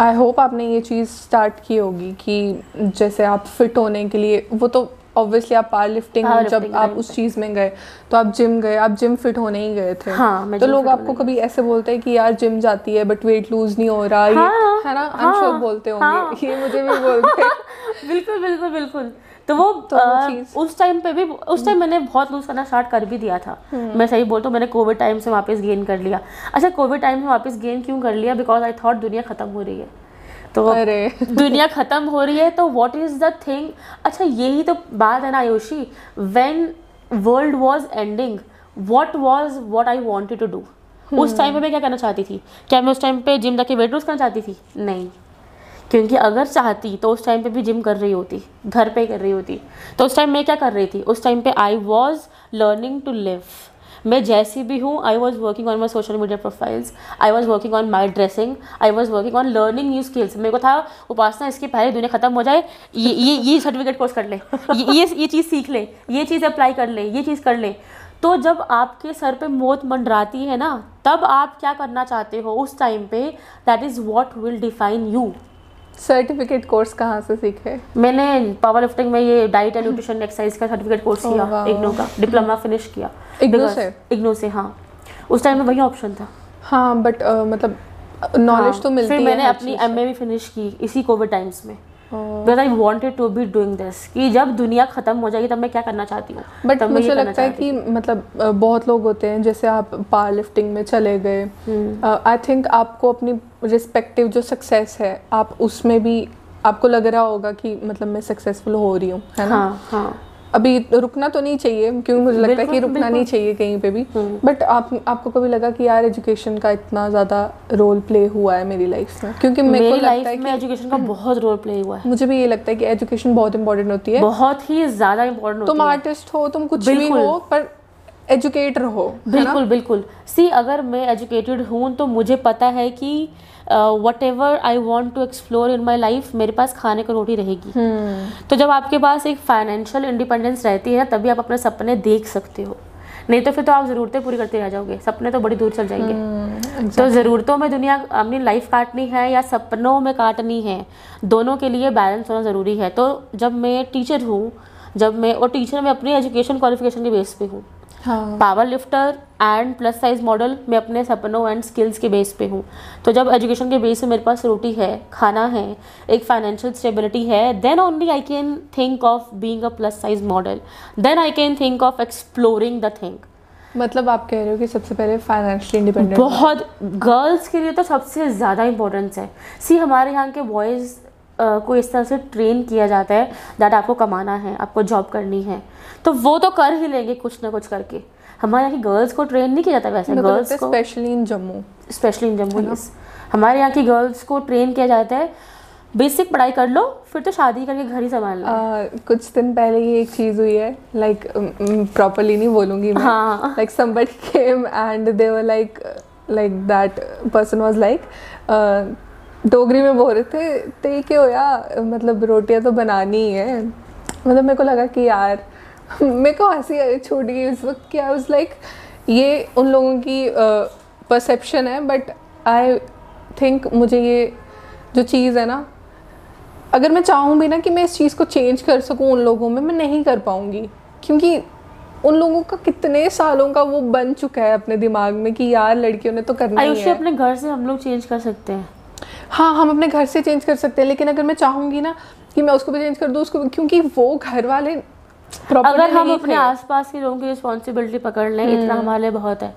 आई होप आपने ये चीज़ स्टार्ट की होगी कि जैसे आप फिट होने के लिए वो तो ऑब्वियसली आप पावर लिफ्टिंग में जब आप उस चीज़ में गए तो आप जिम गए आप जिम फिट होने ही गए थे। हाँ, तो लोग आपको कभी ऐसे बोलते हैं कि यार जिम जाती है बट वेट लूज नहीं हो रहा हाँ, ये है ना? हाँ, श्योर बोलते होंगे हाँ, ये मुझे भी बोलते हैं। बिल्कुल बिल्कुल बिल्कुल। तो वो तो आ, उस टाइम पे भी उस टाइम मैंने बहुत लूज करना स्टार्ट कर भी दिया था। हम्म। मैं सही बोलता हूँ मैंने कोविड टाइम से वापस गेन कर लिया। अच्छा कोविड टाइम में वापस गेन क्यों कर लिया? बिकॉज़ आई थॉट दुनिया खत्म हो रही है। तो अरे। दुनिया ख़त्म हो रही है तो वॉट इज़ द थिंग अच्छा यही तो बात है ना Ayushi. When world was ending what was what I wanted to do उस टाइम पे मैं क्या करना चाहती थी? क्या मैं उस टाइम पे जिम जाके वेट लूज करना चाहती थी? नहीं। क्योंकि अगर चाहती तो उस टाइम पे भी जिम कर रही होती घर पे कर रही होती। तो उस टाइम मैं क्या कर रही थी? उस टाइम पे I was learning to live मैं जैसी भी हूँ I was working on my social media profiles I was working on my dressing I was working on learning new skills मेरे को था उपासना इसकी पहले दुनिया खत्म हो जाए ये ये ये सर्टिफिकेट कोर्स कर ले। ये ये, चीज़ सीख ले ये चीज़ अप्लाई कर ले ये चीज़ कर ले। तो जब आपके सर पे मौत मंडराती है ना तब आप क्या करना चाहते हो उस टाइम पे? That is what will define you certificate course कहाँ से सीखे? मैंने पावर लिफ्टिंग में ये डाइट एंड न्यूट्रिशन एक्सरसाइज का सर्टिफिकेट कोर्स Oh, किया. इग्नो का डिप्लोमा फिनिश किया। इग्नू से? इग्नो से हाँ उस टाइम में वही ऑप्शन था हाँ बट uh, मतलब नॉलेज हाँ, तो मिलती फिर है मैंने अपनी। एम भी फिनिश की इसी कोविड टाइम्स में. Because I wanted to be doing this कि जब दुनिया खत्म हो जाएगी तब मैं क्या करना चाहती हूँ बट मुझे लगता है कि मतलब बहुत लोग होते हैं जैसे आप पावर लिफ्टिंग में चले गए। आई थिंक आपको अपनी रिस्पेक्टिव जो सक्सेस है आप उसमें भी आपको लग रहा होगा कि मतलब मैं सक्सेसफुल हो रही हूँ है ना हाँ हाँ अभी रुकना तो नहीं चाहिए क्योंकि मुझे लगता है कि रुकना नहीं चाहिए कहीं पे भी। हम्म। बट आप आपको कभी लगा कि यार एजुकेशन का इतना ज़्यादा रोल प्ले हुआ है मेरी लाइफ में? क्योंकि मेरे को लगता है कि एजुकेशन का बहुत रोल प्ले हुआ है। मुझे भी ये लगता है कि एजुकेशन बहुत इंपॉर्टेंट होती है। बहुत ही ज़्यादा इम्पोर्टेंट तुम होती है। आर्टिस्ट हो तुम कुछ भी हो पर एजुकेटर हो बिल्कुल बिल्कुल। सी अगर मैं एजुकेटेड हूँ तो मुझे पता है कि whatever I want to explore in my life मेरे पास खाने को रोटी रहेगी। हम्म। तो जब आपके पास एक फाइनेंशियल इंडिपेंडेंस रहती है ना तभी आप अपने सपने देख सकते हो। नहीं तो फिर तो आप ज़रूरतें पूरी करते रह जाओगे। सपने तो बड़ी दूर चल जाएँगे। हम्म, तो ज़रूरतों में दुनिया अपनी लाइफ काटनी है या सपनों में काटनी है दोनों के लिए बैलेंस होना ज़रूरी है। तो जब मैं टीचर हूँ जब मैं और टीचर मैं अपनी एजुकेशन क्वालिफिकेशन के बेस पे हूँ हाँ। Power lifter and plus size model मैं अपने सपनों एंड स्किल्स के बेस पे हूँ। तो जब एजुकेशन के बेस पे मेरे पास रोटी है खाना है एक फाइनेंशियल स्टेबिलिटी है then only I can think of being a plus size model then I can think of exploring the thing मतलब आप कह रहे हो कि सबसे पहले फाइनेंशियली इंडिपेंडेंट बहुत गर्ल्स के लिए तो सबसे ज़्यादा इंपॉर्टेंस है। सी हमारे यहाँ के बॉयज़ को इस तरह से ट्रेन किया जाता है दैट आपको कमाना है आपको जॉब करनी है। तो वो तो कर ही लेंगे कुछ ना कुछ करके। हमारे यहाँ की गर्ल्स को ट्रेन नहीं किया जाता वैसे गर्ल्स को specially in Jammu specially in Jammu हमारे यहाँ की गर्ल्स को ट्रेन किया जाता है। बेसिक पढ़ाई कर लो फिर तो शादी करके घर ही संभाल लो। आ, कुछ दिन पहले ही एक चीज़ हुई है लाइक प्रॉपरली नहीं बोलूँगी मैं। हाँ। Like somebody came and they were like like that person was like uh, Dogri में बोल रहे थे ते के हो या? मतलब रोटियाँ तो बनानी ही है। मतलब मेरे को लगा कि यार मेरे को हँसी छूट गई उस वक्त कि आई वाज लाइक ये उन लोगों की परसेप्शन है बट आई थिंक मुझे ये जो चीज़ है ना अगर मैं चाहूँ भी ना कि मैं इस चीज़ को चेंज कर सकूँ उन लोगों में मैं नहीं कर पाऊँगी। क्योंकि उन लोगों का कितने सालों का वो बन चुका है अपने दिमाग में कि यार लड़कियों ने तो करना ही है। अपने घर से हम लोग चेंज कर सकते हैं। हाँ हम अपने घर से चेंज कर सकते हैं लेकिन अगर मैं चाहूँगी ना कि मैं उसको भी चेंज कर दूँ उसको क्योंकि वो घर वाले अगर हम अपने। आसपास के लोगों की रिस्पॉन्सिबिलिटी पकड़ लें इतना हमारे लिए बहुत है।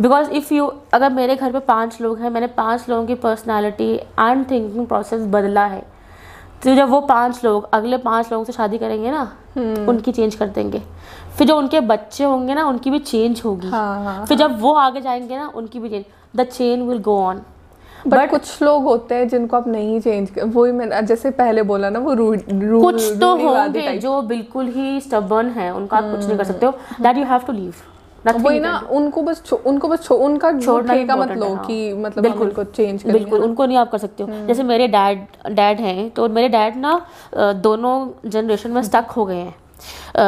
बिकॉज़ इफ़ यू अगर मेरे घर पे पाँच लोग हैं मैंने पाँच लोगों की पर्सनालिटी एंड थिंकिंग प्रोसेस बदला है तो जब वो पाँच लोग अगले पाँच लोगों से शादी करेंगे ना उनकी चेंज कर देंगे। फिर जो उनके बच्चे होंगे ना उनकी भी चेंज होगी। हाँ हाँ फिर जब वो आगे जाएँगे ना उनकी भी change the chain will go on but कुछ लोग होते हैं जिनको आप नहीं चेंज कर वही मैं जैसे पहले बोला ना वो रूढ़ रूढ़- कुछ तो होंगे जो बिल्कुल ही स्टबर्न है उनका आप कुछ नहीं कर सकते हो। That you have to leave वही ना उनको बस उनको बस उनका छोड़ना मत लो हाँ। कि मतलब बिल्कुल। उनको चेंज करेंगे बिल्कुल उनको नहीं आप कर सकते हो। जैसे मेरे डैड डैड हैं तो मेरे डैड ना दोनों जनरेशन में स्टक हो गए हैं।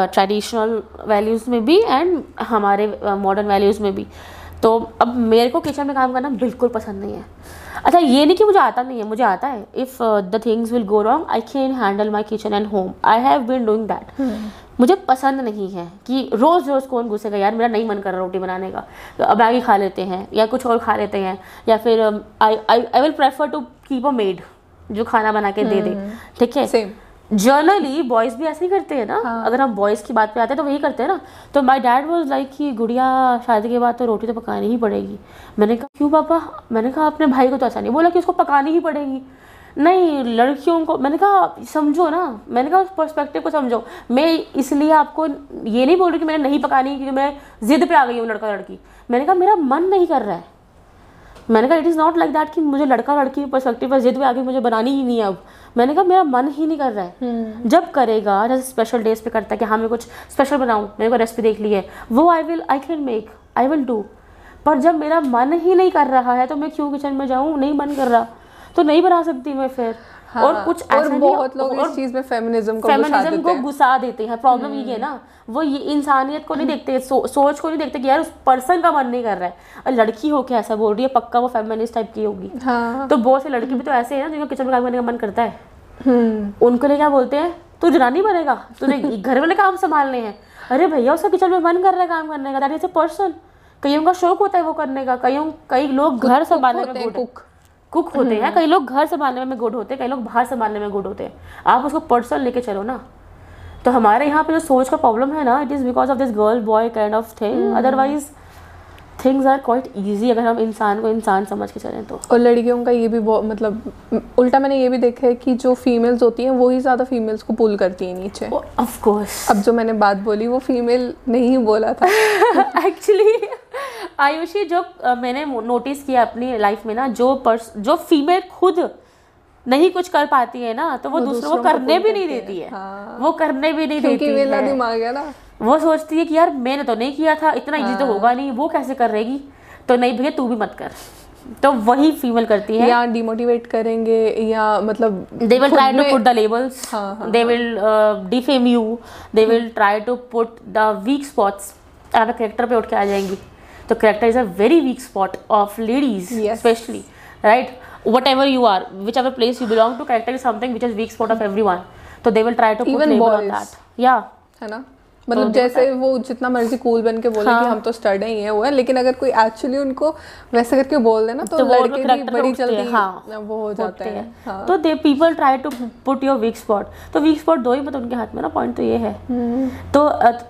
ट्रेडिशनल वैल्यूज़ में भी एंड हमारे मॉडर्न वैल्यूज़ में भी। तो अब मेरे को किचन में काम करना बिल्कुल पसंद नहीं है। अच्छा ये नहीं कि मुझे आता नहीं है मुझे आता है। If the things will go wrong I can handle my kitchen and home I have been doing that मुझे पसंद नहीं है कि रोज़ रोज़ कौन घुसेगा यार मेरा नहीं मन कर रहा रोटी बनाने का। तो अब मैगी खा लेते हैं या कुछ और खा लेते हैं या फिर I I will prefer to keep a maid जो खाना बना के दे दे। ठीक है? सेम जर्नली बॉयज़ भी ऐसे ही करते हैं ना। हाँ. अगर हम बॉयज़ की बात पे आते हैं तो वही करते हैं ना। तो माय डैड वाज लाइक कि गुड़िया शादी के बाद तो रोटी तो पकानी ही पड़ेगी। मैंने कहा क्यों पापा? मैंने कहा अपने भाई को तो ऐसा नहीं। बोला कि उसको पकानी ही पड़ेगी। नहीं लड़कियों को मैंने कहा समझो ना। मैंने कहा उस पर्सपेक्टिव को समझो। मैं इसलिए आपको ये नहीं बोल रही कि मैंने नहीं पकानी क्योंकि मैं जिद पे आ गई हूँ लड़का लड़की मैंने कहा मेरा मन नहीं कर रहा है। मैंने कहा it is not like that कि मुझे लड़का लड़की परस्पेक्टिव पर जिद भी आगे मुझे बनानी ही नहीं है अब. मैंने कहा मेरा मन ही नहीं कर रहा है। जब करेगा जैसे स्पेशल डेज़ पे करता है कि हाँ मैं कुछ स्पेशल बनाऊँ मेरे को रेसिपी देख ली है वो I will I can make I will do पर जब मेरा मन ही नहीं कर रहा है तो मैं क्यों किचन में जाऊँ? नहीं मन कर रहा। तो नहीं बना सकती मैं फिर। हाँ, और कुछ और ऐसा बहुत लोग इस चीज़ में फेमिनिज्म को फेमिनिज्म को हम्म। घुसा देते हैं। प्रॉब्लम ये है ना वो ये इंसानियत को नहीं देखते सो, सोच को नहीं देखते कि यार उस पर्सन का मन नहीं कर रहा है। और लड़की हो के ऐसा बोल रही है पक्का वो फेमिनिस्ट टाइप की होगी। हाँ। तो बहुत से लड़की भी तो ऐसे है ना जिनको किचन में काम करने का मन करता है। हम्म। उनको लिए क्या बोलते हैं तू जनानी बनेगा तुझे घर वाले काम संभालने हैं। अरे भैया उसका किचन में मन कर रहा है काम करने का दैट इज़ ए पर्सन कईयों का शौक होता है वो करने का कईयों कई लोग घर संभालने में कुक। कुक होते हैं। कई लोग घर संभालने में गुड होते हैं कई लोग बाहर संभालने में गुड होते हैं। आप उसको पर्सनल लेके चलो ना। तो हमारे यहाँ पे जो सोच का प्रॉब्लम है ना it is because of this girl boy kind of thing otherwise things are quite easy अगर हम इंसान को इंसान समझ के चलें तो। और लड़कियों का ये भी बहुत मतलब उल्टा मैंने ये भी देखा है कि जो फीमेल्स होती हैं वही ज़्यादा फीमेल्स को पुल करती हैं नीचे। ऑफ़ कोर्स अब जो मैंने बात बोली वो फीमेल नहीं बोला था। एक्चुअली आयुषी जो मैंने नोटिस किया अपनी लाइफ में ना जो पर्स जो फीमेल खुद नहीं कुछ कर पाती है ना तो वो, वो दूसरों को करने भी नहीं देती है। हाँ। वो करने भी नहीं देती है। दिमाग है ना। वो सोचती है कि यार मैंने तो नहीं किया था इतना इजी तो हाँ। होगा नहीं वो कैसे कर रहेगी तो नहीं भैया तू भी मत कर। तो वही फीमेल करती है। या डिमोटिवेट करेंगे या मतलब they will खुद try to में- put the labels. हाँ, हाँ, they will uh, defame you. They will try to put the weak spots. आप करेक्टर पे उठ के आ जाएँगी। तो character is a very weak spot of ladies Yes. Specially right whatever you are whichever place you belong to character is something which is weak spot of everyone तो they will try to put label on that या है ना? मतलब जैसे वो जितना मर्ज़ी cool बन के बोले हाँ. कि। हम तो स्टड ही है वो है लेकिन अगर कोई एक्चुअली उनको वैसे करके बोल देना तो, तो लड़के भी बड़ी जल्दी हाँ, वो हो जाते हैं। हैं। हाँ। तो they people try to put your weak spot तो वीक स्पॉट दो ही मत उनके हाथ में ना पॉइंट तो ये है। हम्म। तो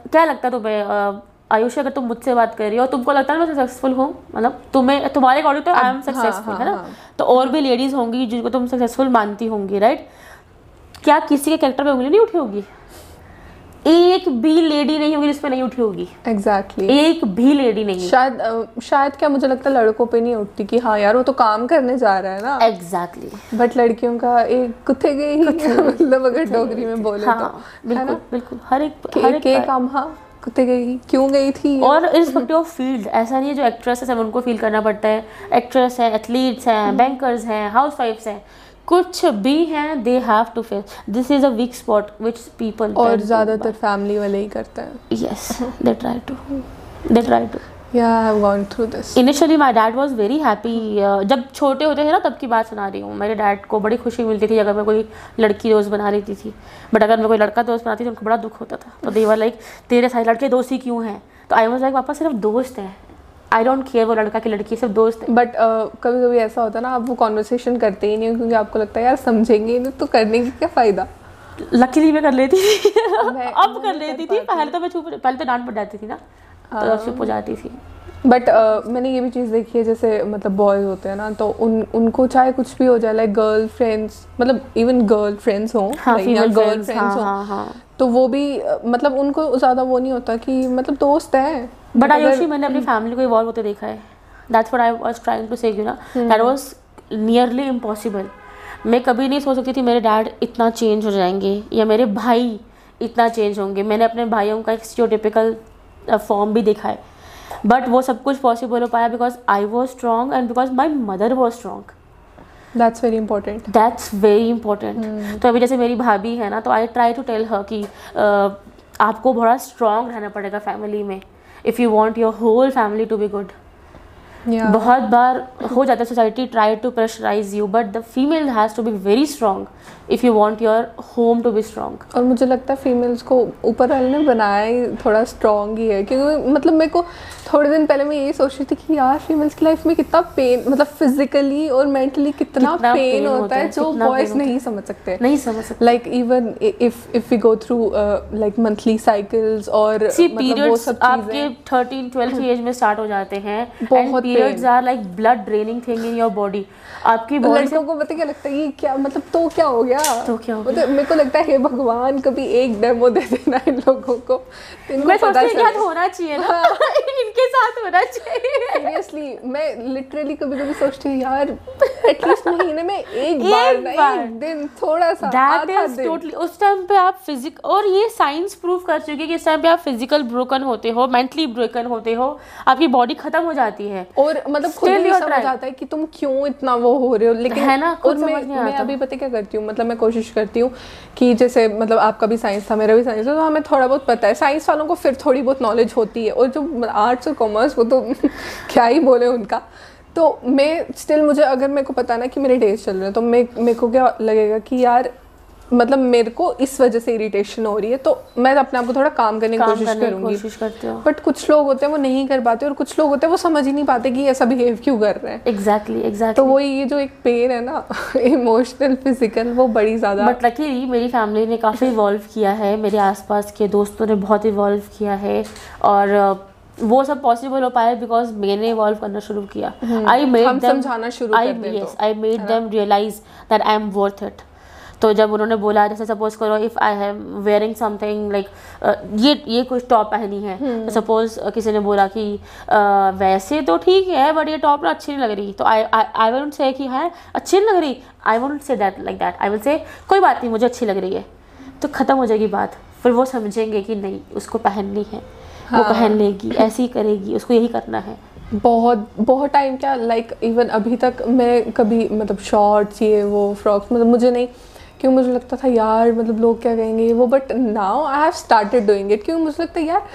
क्या लगता है तुम्हें आयुषी अगर तुम मुझसे बात कर रही हो तुमको लगता है मैं सक्सेसफुल हूँ? मतलब तुम्हें तुम्हारे अकॉर्डिंग तो आई एम हाँ, सक्सेसफुल हाँ, है ना? हाँ। तो और भी लेडीज़ होंगी जिनको तुम सक्सेसफुल मानती होंगी राइट क्या किसी के कैरेक्टर पे उंगली नहीं उठी होगी? एक भी लेडी नहीं होगी जिसपे नहीं उठी होगी। Exactly exactly. एक भी लेडी नहीं। शायद शायद क्या मुझे लगता है लड़कों पे नहीं उठती कि हाँ यार वो तो काम करने जा रहा है ना। Exactly exactly. बट लड़कियों का एक कुत्ते गई ही मतलब अगर डोगरी में बोले हाँ तो बिल्कुल बिल्कुल। हर एक हर एक के। काम हाँ। कुत्ते गई क्यों गई थी? और इरिस्पेक्टिव ऑफ़ फ़ील्ड ऐसा नहीं है जो एक्ट्रेस है उनको फील करना पड़ता है। एक्ट्रेस है एथलीट्स हैं बैंकर्स हैं हाउस वाइफ्स हैं। कुछ भी हैं they have to face this is a weak spot which people और ज़्यादातर फैमिली वाले ही करते हैं। Yes they try to they try to initially my dad was very happy जब छोटे होते थे ना तब की बात सुना रही हूँ। मेरे डैड को बड़ी खुशी मिलती थी अगर मैं कोई लड़की दोस्त बना लेती थी। बट अगर मैं कोई लड़का दोस्त बनाती थी उनको बड़ा दुख होता था। तो देवर लाइक तेरे सारे लड़के दोस्त ही क्यों हैं? तो आई वॉज़ लाइक पापा सिर्फ़ दोस्त हैं। आई डोंट केयर वो लड़का की लड़की सिर्फ़ दोस्त बट कभी कभी ऐसा होता है ना आप वो कॉन्वर्सेशन करते ही नहीं हो क्योंकि आपको लगता है यार समझेंगे नहीं तो करने की क्या फ़ायदा? लकीली मैं कर लेती थी। अब कर लेती थी। पहले तो मैं चुप पहले तो डांट पड़ जाती थी ना। तो अब चुप हो जाती थी। बट uh, मैंने ये भी चीज़ देखी है जैसे मतलब बॉयज़ होते हैं ना तो उन उनको चाहे कुछ भी हो जाए लाइक गर्ल फ्रेंड्स मतलब इवन गर्ल फ्रेंड्स हों हाँ फीमेल girl फ्रेंड्स हाँ हों, हाँ हाँ। तो वो भी मतलब उनको ज़्यादा वो नहीं होता कि मतलब दोस्त हैं। बट आयुषी मैंने अपनी फैमिली को इवॉल्व होते देखा है। That's what I was trying to say you ना दैट वाज नियरली इम्पॉसिबल मैं कभी नहीं सोच सकती थी मेरे डैड इतना चेंज हो जाएँगे या मेरे भाई इतना चेंज होंगे। मैंने अपने भाइयों का एक स्टियोटिपिकल फॉर्म भी दिखाए बट वो सब कुछ पॉसिबल हो पाया because I was strong and because my mother was strong that's very important that's very important तो अभी जैसे मेरी भाभी है ना तो I try to tell her कि uh, आपको बड़ा स्ट्रांग रहना पड़ेगा फैमिली में। If you want your whole family to be good या बहुत बार हो जाता है society try to pressurise you but the female has to be very strong if you want your home to be strong और मुझे लगता है फीमेल्स को ऊपर वाले ने बनाया ही थोड़ा स्ट्रॉन्ग ही है क्योंकि मतलब मेरे को थोड़े दिन पहले मैं यही सोच रही थी कि यार फीमेल्स की लाइफ में कितना पेन मतलब फिजिकली और मेंटली कितना कितना पेन pain होता होता है जो बॉयज़ नहीं समझ सकते। नहीं समझ सकते। Like even if we go through uh, like monthly cycles और मतलब वो पीरियड्स सब आपके चीज़ें थर्टीन ट्वेल्थ एज में स्टार्ट हो जाते हैं बहुत periods are like blood draining thing in your body. आपकी बॉडी से को पता क्या लगता है? ये क्या मतलब तो क्या हो गया? तो क्या हो मतलब मेरे को लगता है हे भगवान कभी एक डेमो दे देना इन लोगों को। मैं पता सोचती हूँ कि होना चाहिए ना। इनके साथ होना चाहिए। सीरियसली मैं लिटरली कभी कभी सोचती हूँ यार एटलीस्ट महीने में एक बार। एक दिन थोड़ा सा दैट इज़ टोटली उस टाइम पे आप फिजिक और ये साइंस प्रूव कर चुकी है कि इस टाइम पे आप फ़िज़िकल ब्रोकन होते हो मेंटली ब्रोकन होते हो आपकी बॉडी खत्म हो जाती है। और मतलब खुद नहीं समझ आता है कि तुम क्यों इतना वो हो रहे हो? लेकिन है ना, और मैं मैं अभी पता क्या करती हूँ? मतलब मैं कोशिश करती हूँ कि जैसे मतलब आपका भी साइंस था मेरा भी साइंस था तो हमें थोड़ा बहुत पता है। साइंस वालों को फिर थोड़ी बहुत नॉलेज होती है। और जो आर्ट्स और कॉमर्स वो तो क्या ही बोले उनका। तो मैं स्टिल मुझे अगर मेरे को पता ना कि मेरे डेज़ चल रहे हैं तो मैं मेरे को क्या लगेगा कि यार मतलब मेरे को इस वजह से इरिटेशन हो रही है तो मैं अपने आप को थोड़ा काम करने की कोशिश करूँगी। कोशिश करते हो। बट कुछ लोग होते हैं वो नहीं कर पाते और कुछ लोग होते हैं वो समझ ही नहीं पाते कि ऐसा बिहेव क्यों कर रहे हैं। एग्जैक्टली तो एग्जैक्टली वो ये जो एक पेन है ना इमोशनल फ़िज़िकल वो बड़ी ज़्यादा बट लकीली मेरी फैमिली ने काफ़ी इवॉल्व किया है मेरे आसपास के दोस्तों ने बहुत इवॉल्व किया है और वो सब पॉसिबल हो पाया बिकॉज़ मैंने इवॉल्व करना शुरू किया। आई मेड समझाना शुरू तो I made them realise that I am worth it तो जब उन्होंने बोला जैसे सपोज़ करो if I am wearing something like ये ये कुछ टॉप पहनी है हम्म। तो सपोज़ किसी ने बोला कि uh, वैसे तो ठीक है बट ये टॉप ना अच्छी नहीं लग रही तो आई आई से कि है अच्छी नहीं लग रही I won't say that like that I will say कोई बात नहीं मुझे अच्छी लग रही है तो ख़त्म हो जाएगी बात फिर वो समझेंगे कि नहीं उसको पहननी है हाँ। वो हाँ। पहन लेगी ऐसे ही करेगी उसको यही करना है बहुत बहुत टाइम क्या लाइक इवन अभी तक मैं कभी मतलब शॉर्ट्स ये वो फ्रॉक्स मतलब मुझे नहीं क्यों मुझे लगता था यार मतलब लोग क्या कहेंगे वो? But now I have started doing it क्यों मुझे लगता है यार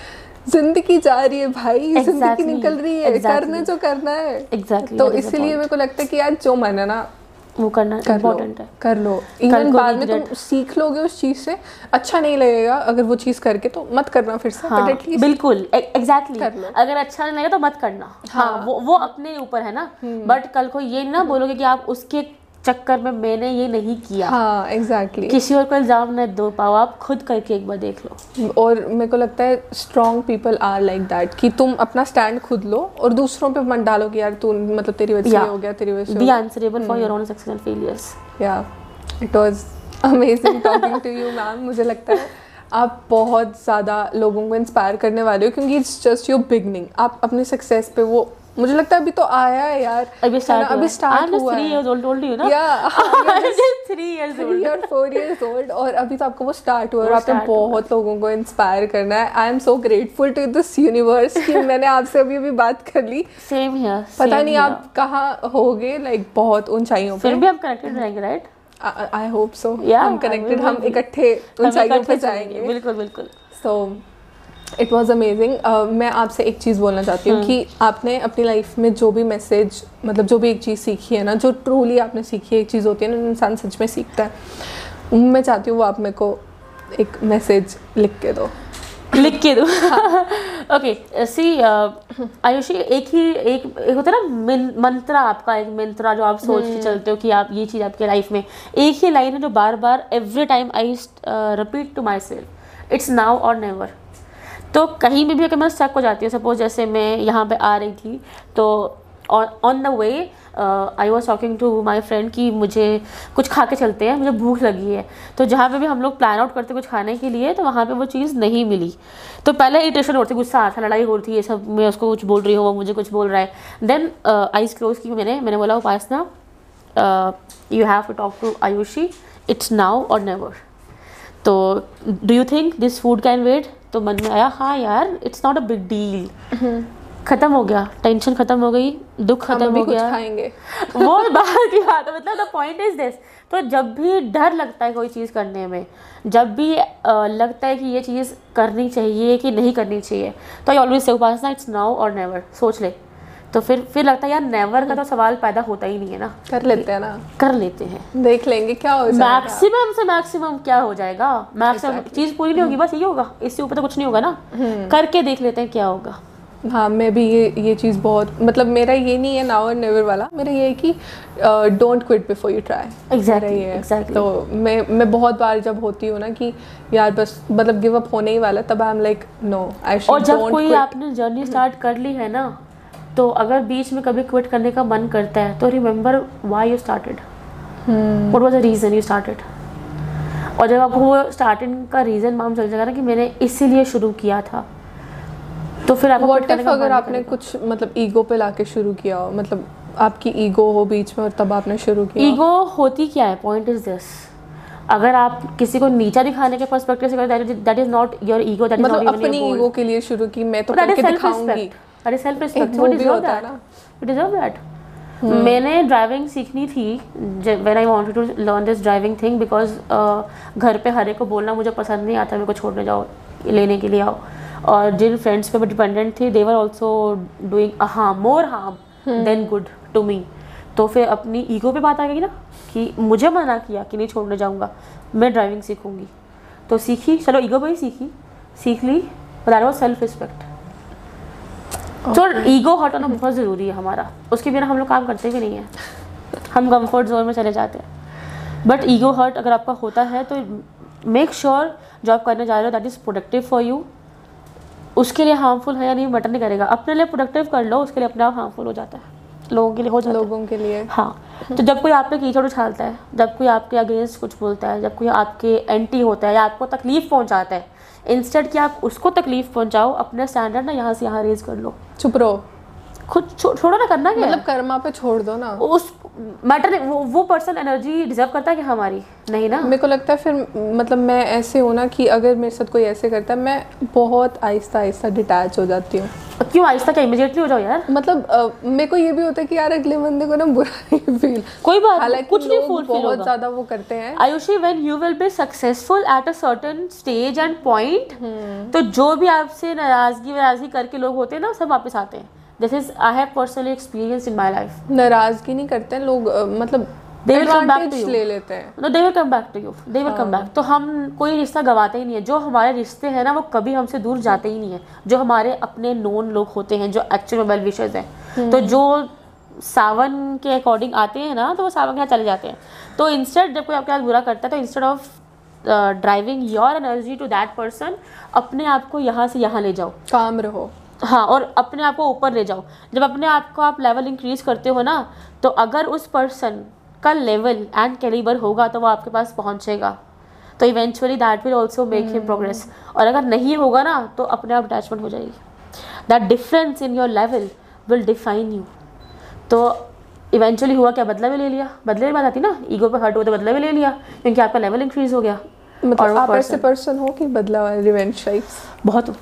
ज़िंदगी जा रही है भाई exactly. ज़िंदगी निकल रही है exactly. करना जो करना है। Exactly, तो इसीलिए मेरे को लगता है कि यार जो मन है ना वो करना कर लो इम्पोर्टेंट है। कर लो। इवन बाद में तुम सीख लोगे उस चीज़ से अच्छा नहीं लगेगा अगर वो चीज़ करके तो मत करना फिर से हाँ बिल्कुल एग्जैक्टली लो। अगर अच्छा नहीं लगेगा तो मत करना। हाँ, हाँ। वो वो अपने ऊपर है ना। बट कल को ये ना बोलोगे कि आप उसके चक्कर में मैंने ये नहीं किया। हाँ एग्जैक्टली किसी और को इल्ज़ाम न दो पाओ आप खुद करके एक बार देख लो। और मेरे को लगता है strong people are like that कि तुम अपना स्टैंड खुद लो और दूसरों पे मत डालो कि यार तू मतलब तेरी वजह से Yeah. हो गया तेरी वजह से be answerable for your own success and failures या it was amazing talking to you ma'am मुझे लगता है आप बहुत ज़्यादा लोगों को इंस्पायर करने वाले हो क्योंकि इट्स जस्ट योर बिगनिंग आप अपने सक्सेस पे वो मुझे लगता है अभी तो आया है यार। अभी स्टार्ट अभी स्टार्ट हुआ है। इयर्स ओल्ड टोल्ड यू ना? थ्री इयर्स ओल्ड और इयर्स ओल्ड और अभी तो आपको वो स्टार्ट हुआ और आपने बहुत लोगों को इंस्पायर करना है। I am so grateful to this universe कि मैंने आपसे अभी अभी बात कर ली। सेम हियर पता नहीं आप कहाँ होगे लाइक बहुत ऊंचाइयों फिर पे। भी हम कनेक्टेड रहेंगे राइट आई होप सो हम कनेक्टेड हम इकट्ठे ऊंचाइयों पर जाएँगे। बिल्कुल बिल्कुल। सो इट वॉज़ अमेजिंग मैं आपसे एक चीज़ बोलना चाहती हूँ कि आपने अपनी लाइफ में जो भी मैसेज मतलब जो भी एक चीज़ सीखी है ना जो ट्रूली आपने सीखी है एक चीज़ होती है ना इंसान सच में सीखता है मैं चाहती हूँ वो आप मेरे को एक मैसेज लिख के दो। लिख के दो। ओके सी आयुषी एक ही एक एक होता है ना मंत्रा आपका एक मंत्रा जो आप सोच के चलते हो कि आप ये चीज़ आपके लाइफ में एक ही लाइन है जो बार बार every time I repeat to myself it's now or never तो कहीं भी भी अगर मैं स्टक हो जाती हूँ सपोज़ जैसे मैं यहाँ पे आ रही थी तो on the way I was talking to my friend कि मुझे कुछ खा के चलते हैं, मुझे भूख लगी है। तो जहाँ पे भी हम लोग प्लान आउट करते कुछ खाने के लिए तो वहाँ पे वो चीज़ नहीं मिली। तो पहले इरिटेशन होती गुस्सा आता लड़ाई हो रही थी, ये सब, मैं उसको कुछ बोल रही हूँ, वो मुझे कुछ बोल रहा है। देन आइज़ क्लोज की मैंने मैंने बोला, Upasana you have to talk to Aayushi it's now or never तो do you think this food can wait तो मन में आया हाँ यार it's not a big deal खत्म हो गया। टेंशन खत्म हो गई दुख खत्म हो गया। खाएँगे। वो बाहर की बात है मतलब द पॉइंट इज़ दिस तो जब भी डर लगता है कोई चीज़ करने में जब भी लगता है कि ये चीज़ करनी चाहिए कि नहीं करनी चाहिए तो I always say Upasana it's now or never सोच ले। तो फिर फिर लगता है यार नेवर का तो सवाल पैदा होता ही नहीं है ना। कर लेते हैं ना। कर लेते हैं। देख लेंगे क्या हो जाएगा। मैक्सिमम से मैक्सिमम क्या हो जाएगा? मैक्सिमम चीज़ पूरी नहीं होगी बस ये होगा। इससे ऊपर तो कुछ नहीं होगा ना। करके देख लेते हैं क्या होगा। हाँ मैं भी ये ये चीज़ बहुत मतलब मेरा ये नहीं है नाउ और नेवर वाला। मेरा ये है कि don't quit before you try Exactly, ये exactly. तो मैं मैं बहुत बार जब होती हूँ ना कि यार बस मतलब गिव अप होने ही वाला तब I am like no I और जब कोई क्विट आपने जर्नी स्टार्ट कर ली है ना तो अगर बीच में कभी क्विट करने का मन करता है तो remember why you started what was the reason you started और जब आपको वो स्टार्टिंग का रीज़न मालूम चल जाएगा ना कि मैंने इसीलिए शुरू किया था तो फिर आपको व्हाट इफ़ अगर आपने कुछ मतलब ईगो पे लाके शुरू किया हो मतलब आपकी ईगो हो बीच में और तब आपने शुरू किया ईगो होती क्या है? पॉइंट इज़ दिस अगर आप किसी को नीचा दिखाने के पर्सपेक्टिव से that is not your ego that is not अपनी ईगो के लिए शुरू की मैं तो करके दिखाऊँगी। दैट सेल्फ रिस्पेक्ट वो deserve that. You deserve that मैंने ड्राइविंग सीखनी थी when I wanted to learn this driving thing because घर पे हर एक को बोलना मुझे पसंद नहीं आता मेरे को छोड़ने जाओ लेने के लिए आओ। और जिन फ्रेंड्स पे मैं डिपेंडेंट थी they were also doing harm more harm than good to me तो फिर अपनी ईगो पे बात आ गई ना कि मुझे मना किया कि नहीं छोड़ने जाऊँगा मैं ड्राइविंग सीखूँगी। तो सीखी चलो ईगो पे ही सीखी सीख ली दैट वॉज़ सेल्फ रिस्पेक्ट तो ईगो हटाना बहुत ज़रूरी है हमारा। उसके बिना हम लोग काम करते भी नहीं हैं। हम कंफर्ट जोन में चले जाते हैं। बट ईगो हर्ट अगर आपका होता है तो मेक श्योर sure जो आप करने जा रहे हो that is productive for you उसके लिए हार्मफुल है या नहीं मैटर नहीं करेगा। अपने लिए प्रोडक्टिव कर लो उसके लिए अपने आप हार्मफुल हो जाता है। लोगों के लिए हो जाता है। लोगों के लिए। हाँ। तो जब कोई आप पे कीचड़ उछालता है जब कोई आपके अगेंस्ट कुछ बोलता है जब कोई आपके एंटी होता है या आपको तकलीफ़ पहुंचाता है इंस्टेड कि आप उसको तकलीफ़ पहुंचाओ अपना स्टैंडर्ड ना यहाँ से यहाँ रेज कर लो। चुप रहो। खुद छो, छोड़ो ना करना क्या मतलब कर्मा पे छोड़ दो ना। उस मैटर वो वो पर्सन एनर्जी डिजर्व करता है कि हमारी? नहीं ना? मेरे को लगता है फिर मतलब मैं ऐसे हूँ ना कि अगर मेरे साथ कोई ऐसे करता है मैं बहुत आहिस्ता आहिस्ता डिटैच हो जाती हूँ। क्यों आहिस्ता क्या इमीडिएटली हो जाओ यार? मतलब अ, मेरे को ये भी होता है कि यार अगले बंदे को ना बुरा नहीं फील कोई बात हालाँकि कुछ नहीं फुल फील बहुत ज़्यादा वो करते हैं। Aayushi when you will be successful at a certain stage and point. तो जो भी आपसे नाराज़गी वराजगी करके लोग होते हैं ना सब वापस आते हैं। This is I have personally experience in my life नाराज़गी नहीं करते हैं लोग मतलब ले लेते हैं। No they will come back to you they will come back तो हम कोई रिश्ता गवाते ही नहीं है। जो हमारे रिश्ते हैं ना वो कभी हमसे दूर जाते ही नहीं है। जो हमारे अपने नोन लोग होते हैं जो एक्चुअल में वेल विशेज हैं तो जो सावन के अकॉर्डिंग आते हैं ना तो वो सावन के यहाँ चले जाते हैं। तो इंस्टेड जब कोई आपके साथ बुरा करता है तो instead of driving your energy to that person अपने आप को यहाँ से यहाँ ले जाओ। काम रहो। हाँ और अपने आप को ऊपर ले जाओ। जब अपने आप को आप लेवल इंक्रीज करते हो ना तो अगर उस पर्सन का लेवल एंड कैलिबर होगा तो वो आपके पास पहुंचेगा। तो eventually that will also make him progress और अगर नहीं होगा ना तो अपने आप अटैचमेंट हो जाएगी। That difference in your level will define you तो इवेंचुअली हुआ क्या? बदला भी ले लिया। बदले की बात आती ना ईगो पर हर्ट हुआ तो बदला भी ले लिया क्योंकि आपका लेवल इंक्रीज हो गया। मतलब आप ऐसे पर्सन हो कि बदला रिवेंज टाइप्स बहुत।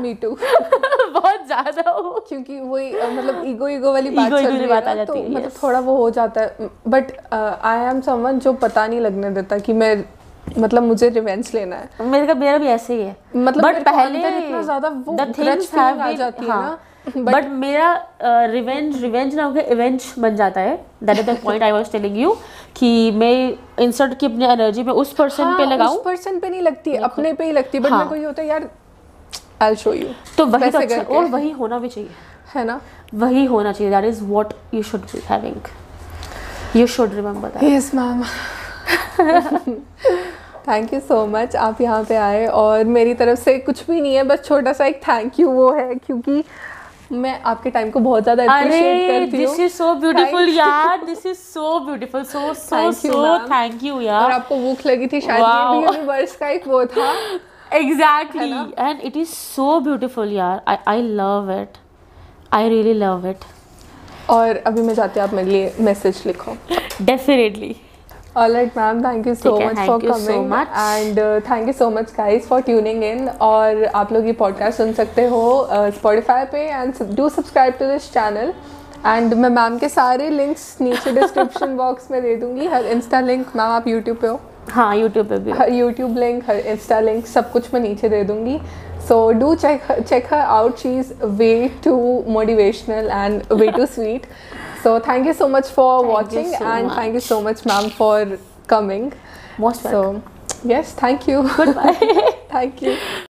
मी टू बहुत ज़्यादा हो। क्योंकि वही मतलब ईगो ईगो वाली बात Ego, चल रही है बात आ तो जाती है, मतलब थोड़ा वो हो जाता है। बट आई एम समवन जो पता नहीं लगने देता कि मैं मतलब मुझे रिवेंज लेना है। मेरे का मेरा भी ऐसे ही है। मतलब बट पहले इतना ज़्यादा वो feeling have आ जाती है हाँ, ना। बट मेरा रिवेंज रिवेंज ना होकर इवेंज बन जाता है। That is the point I was telling you कि मैं इंसर्ट की अपनी एनर्जी में उस पर्सन हाँ, पे उस पर्सन पे नहीं लगती अपने पे ही लगती। बट हाँ। मेरे को ये होता है यार आई शो यू तो वही तो अच्छा और वही होना भी चाहिए। है ना? वही होना चाहिए। That is what you should be having you should remember that yes ma'am thank you so much आप यहाँ पे आए और मेरी तरफ़ से कुछ भी नहीं है बस छोटा सा एक थैंक यू वो है क्योंकि मैं आपके टाइम को बहुत ज़्यादा अप्रिशिएट करती हूँ। दिस इज़ सो ब्यूटीफुल यार। This is so beautiful so so so thank you यार। और आपको भूख लगी थी शायद Wow. ये भी यूनिवर्स का एक वो था। Exactly and it is so beautiful यार I I love it I really love it और अभी मैं चाहती हूँ आप मेरे लिए मैसेज लिखो। Definitely All right, ma'am. Thank you so ठीक है, much thank for you so coming. much. And uh, thank you so much, guys, for tuning in. और आप लोग ये podcast सुन सकते हो Spotify पे. And do subscribe to this channel. And मैं मैम के सारे लिंक्स नीचे डिस्क्रिप्शन बॉक्स में दे दूँगी. हर इंस्टा लिंक मैम आप यूट्यूब पे हो. हाँ यूट्यूब पे भी। हर यूट्यूब लिंक हर इंस्टा लिंक सब कुछ मैं नीचे दे दूँगी। So do check check her out she is way too motivational and way too sweet so thank you so much for watching and thank you so much ma'am for coming most so yes thank you thank thank you.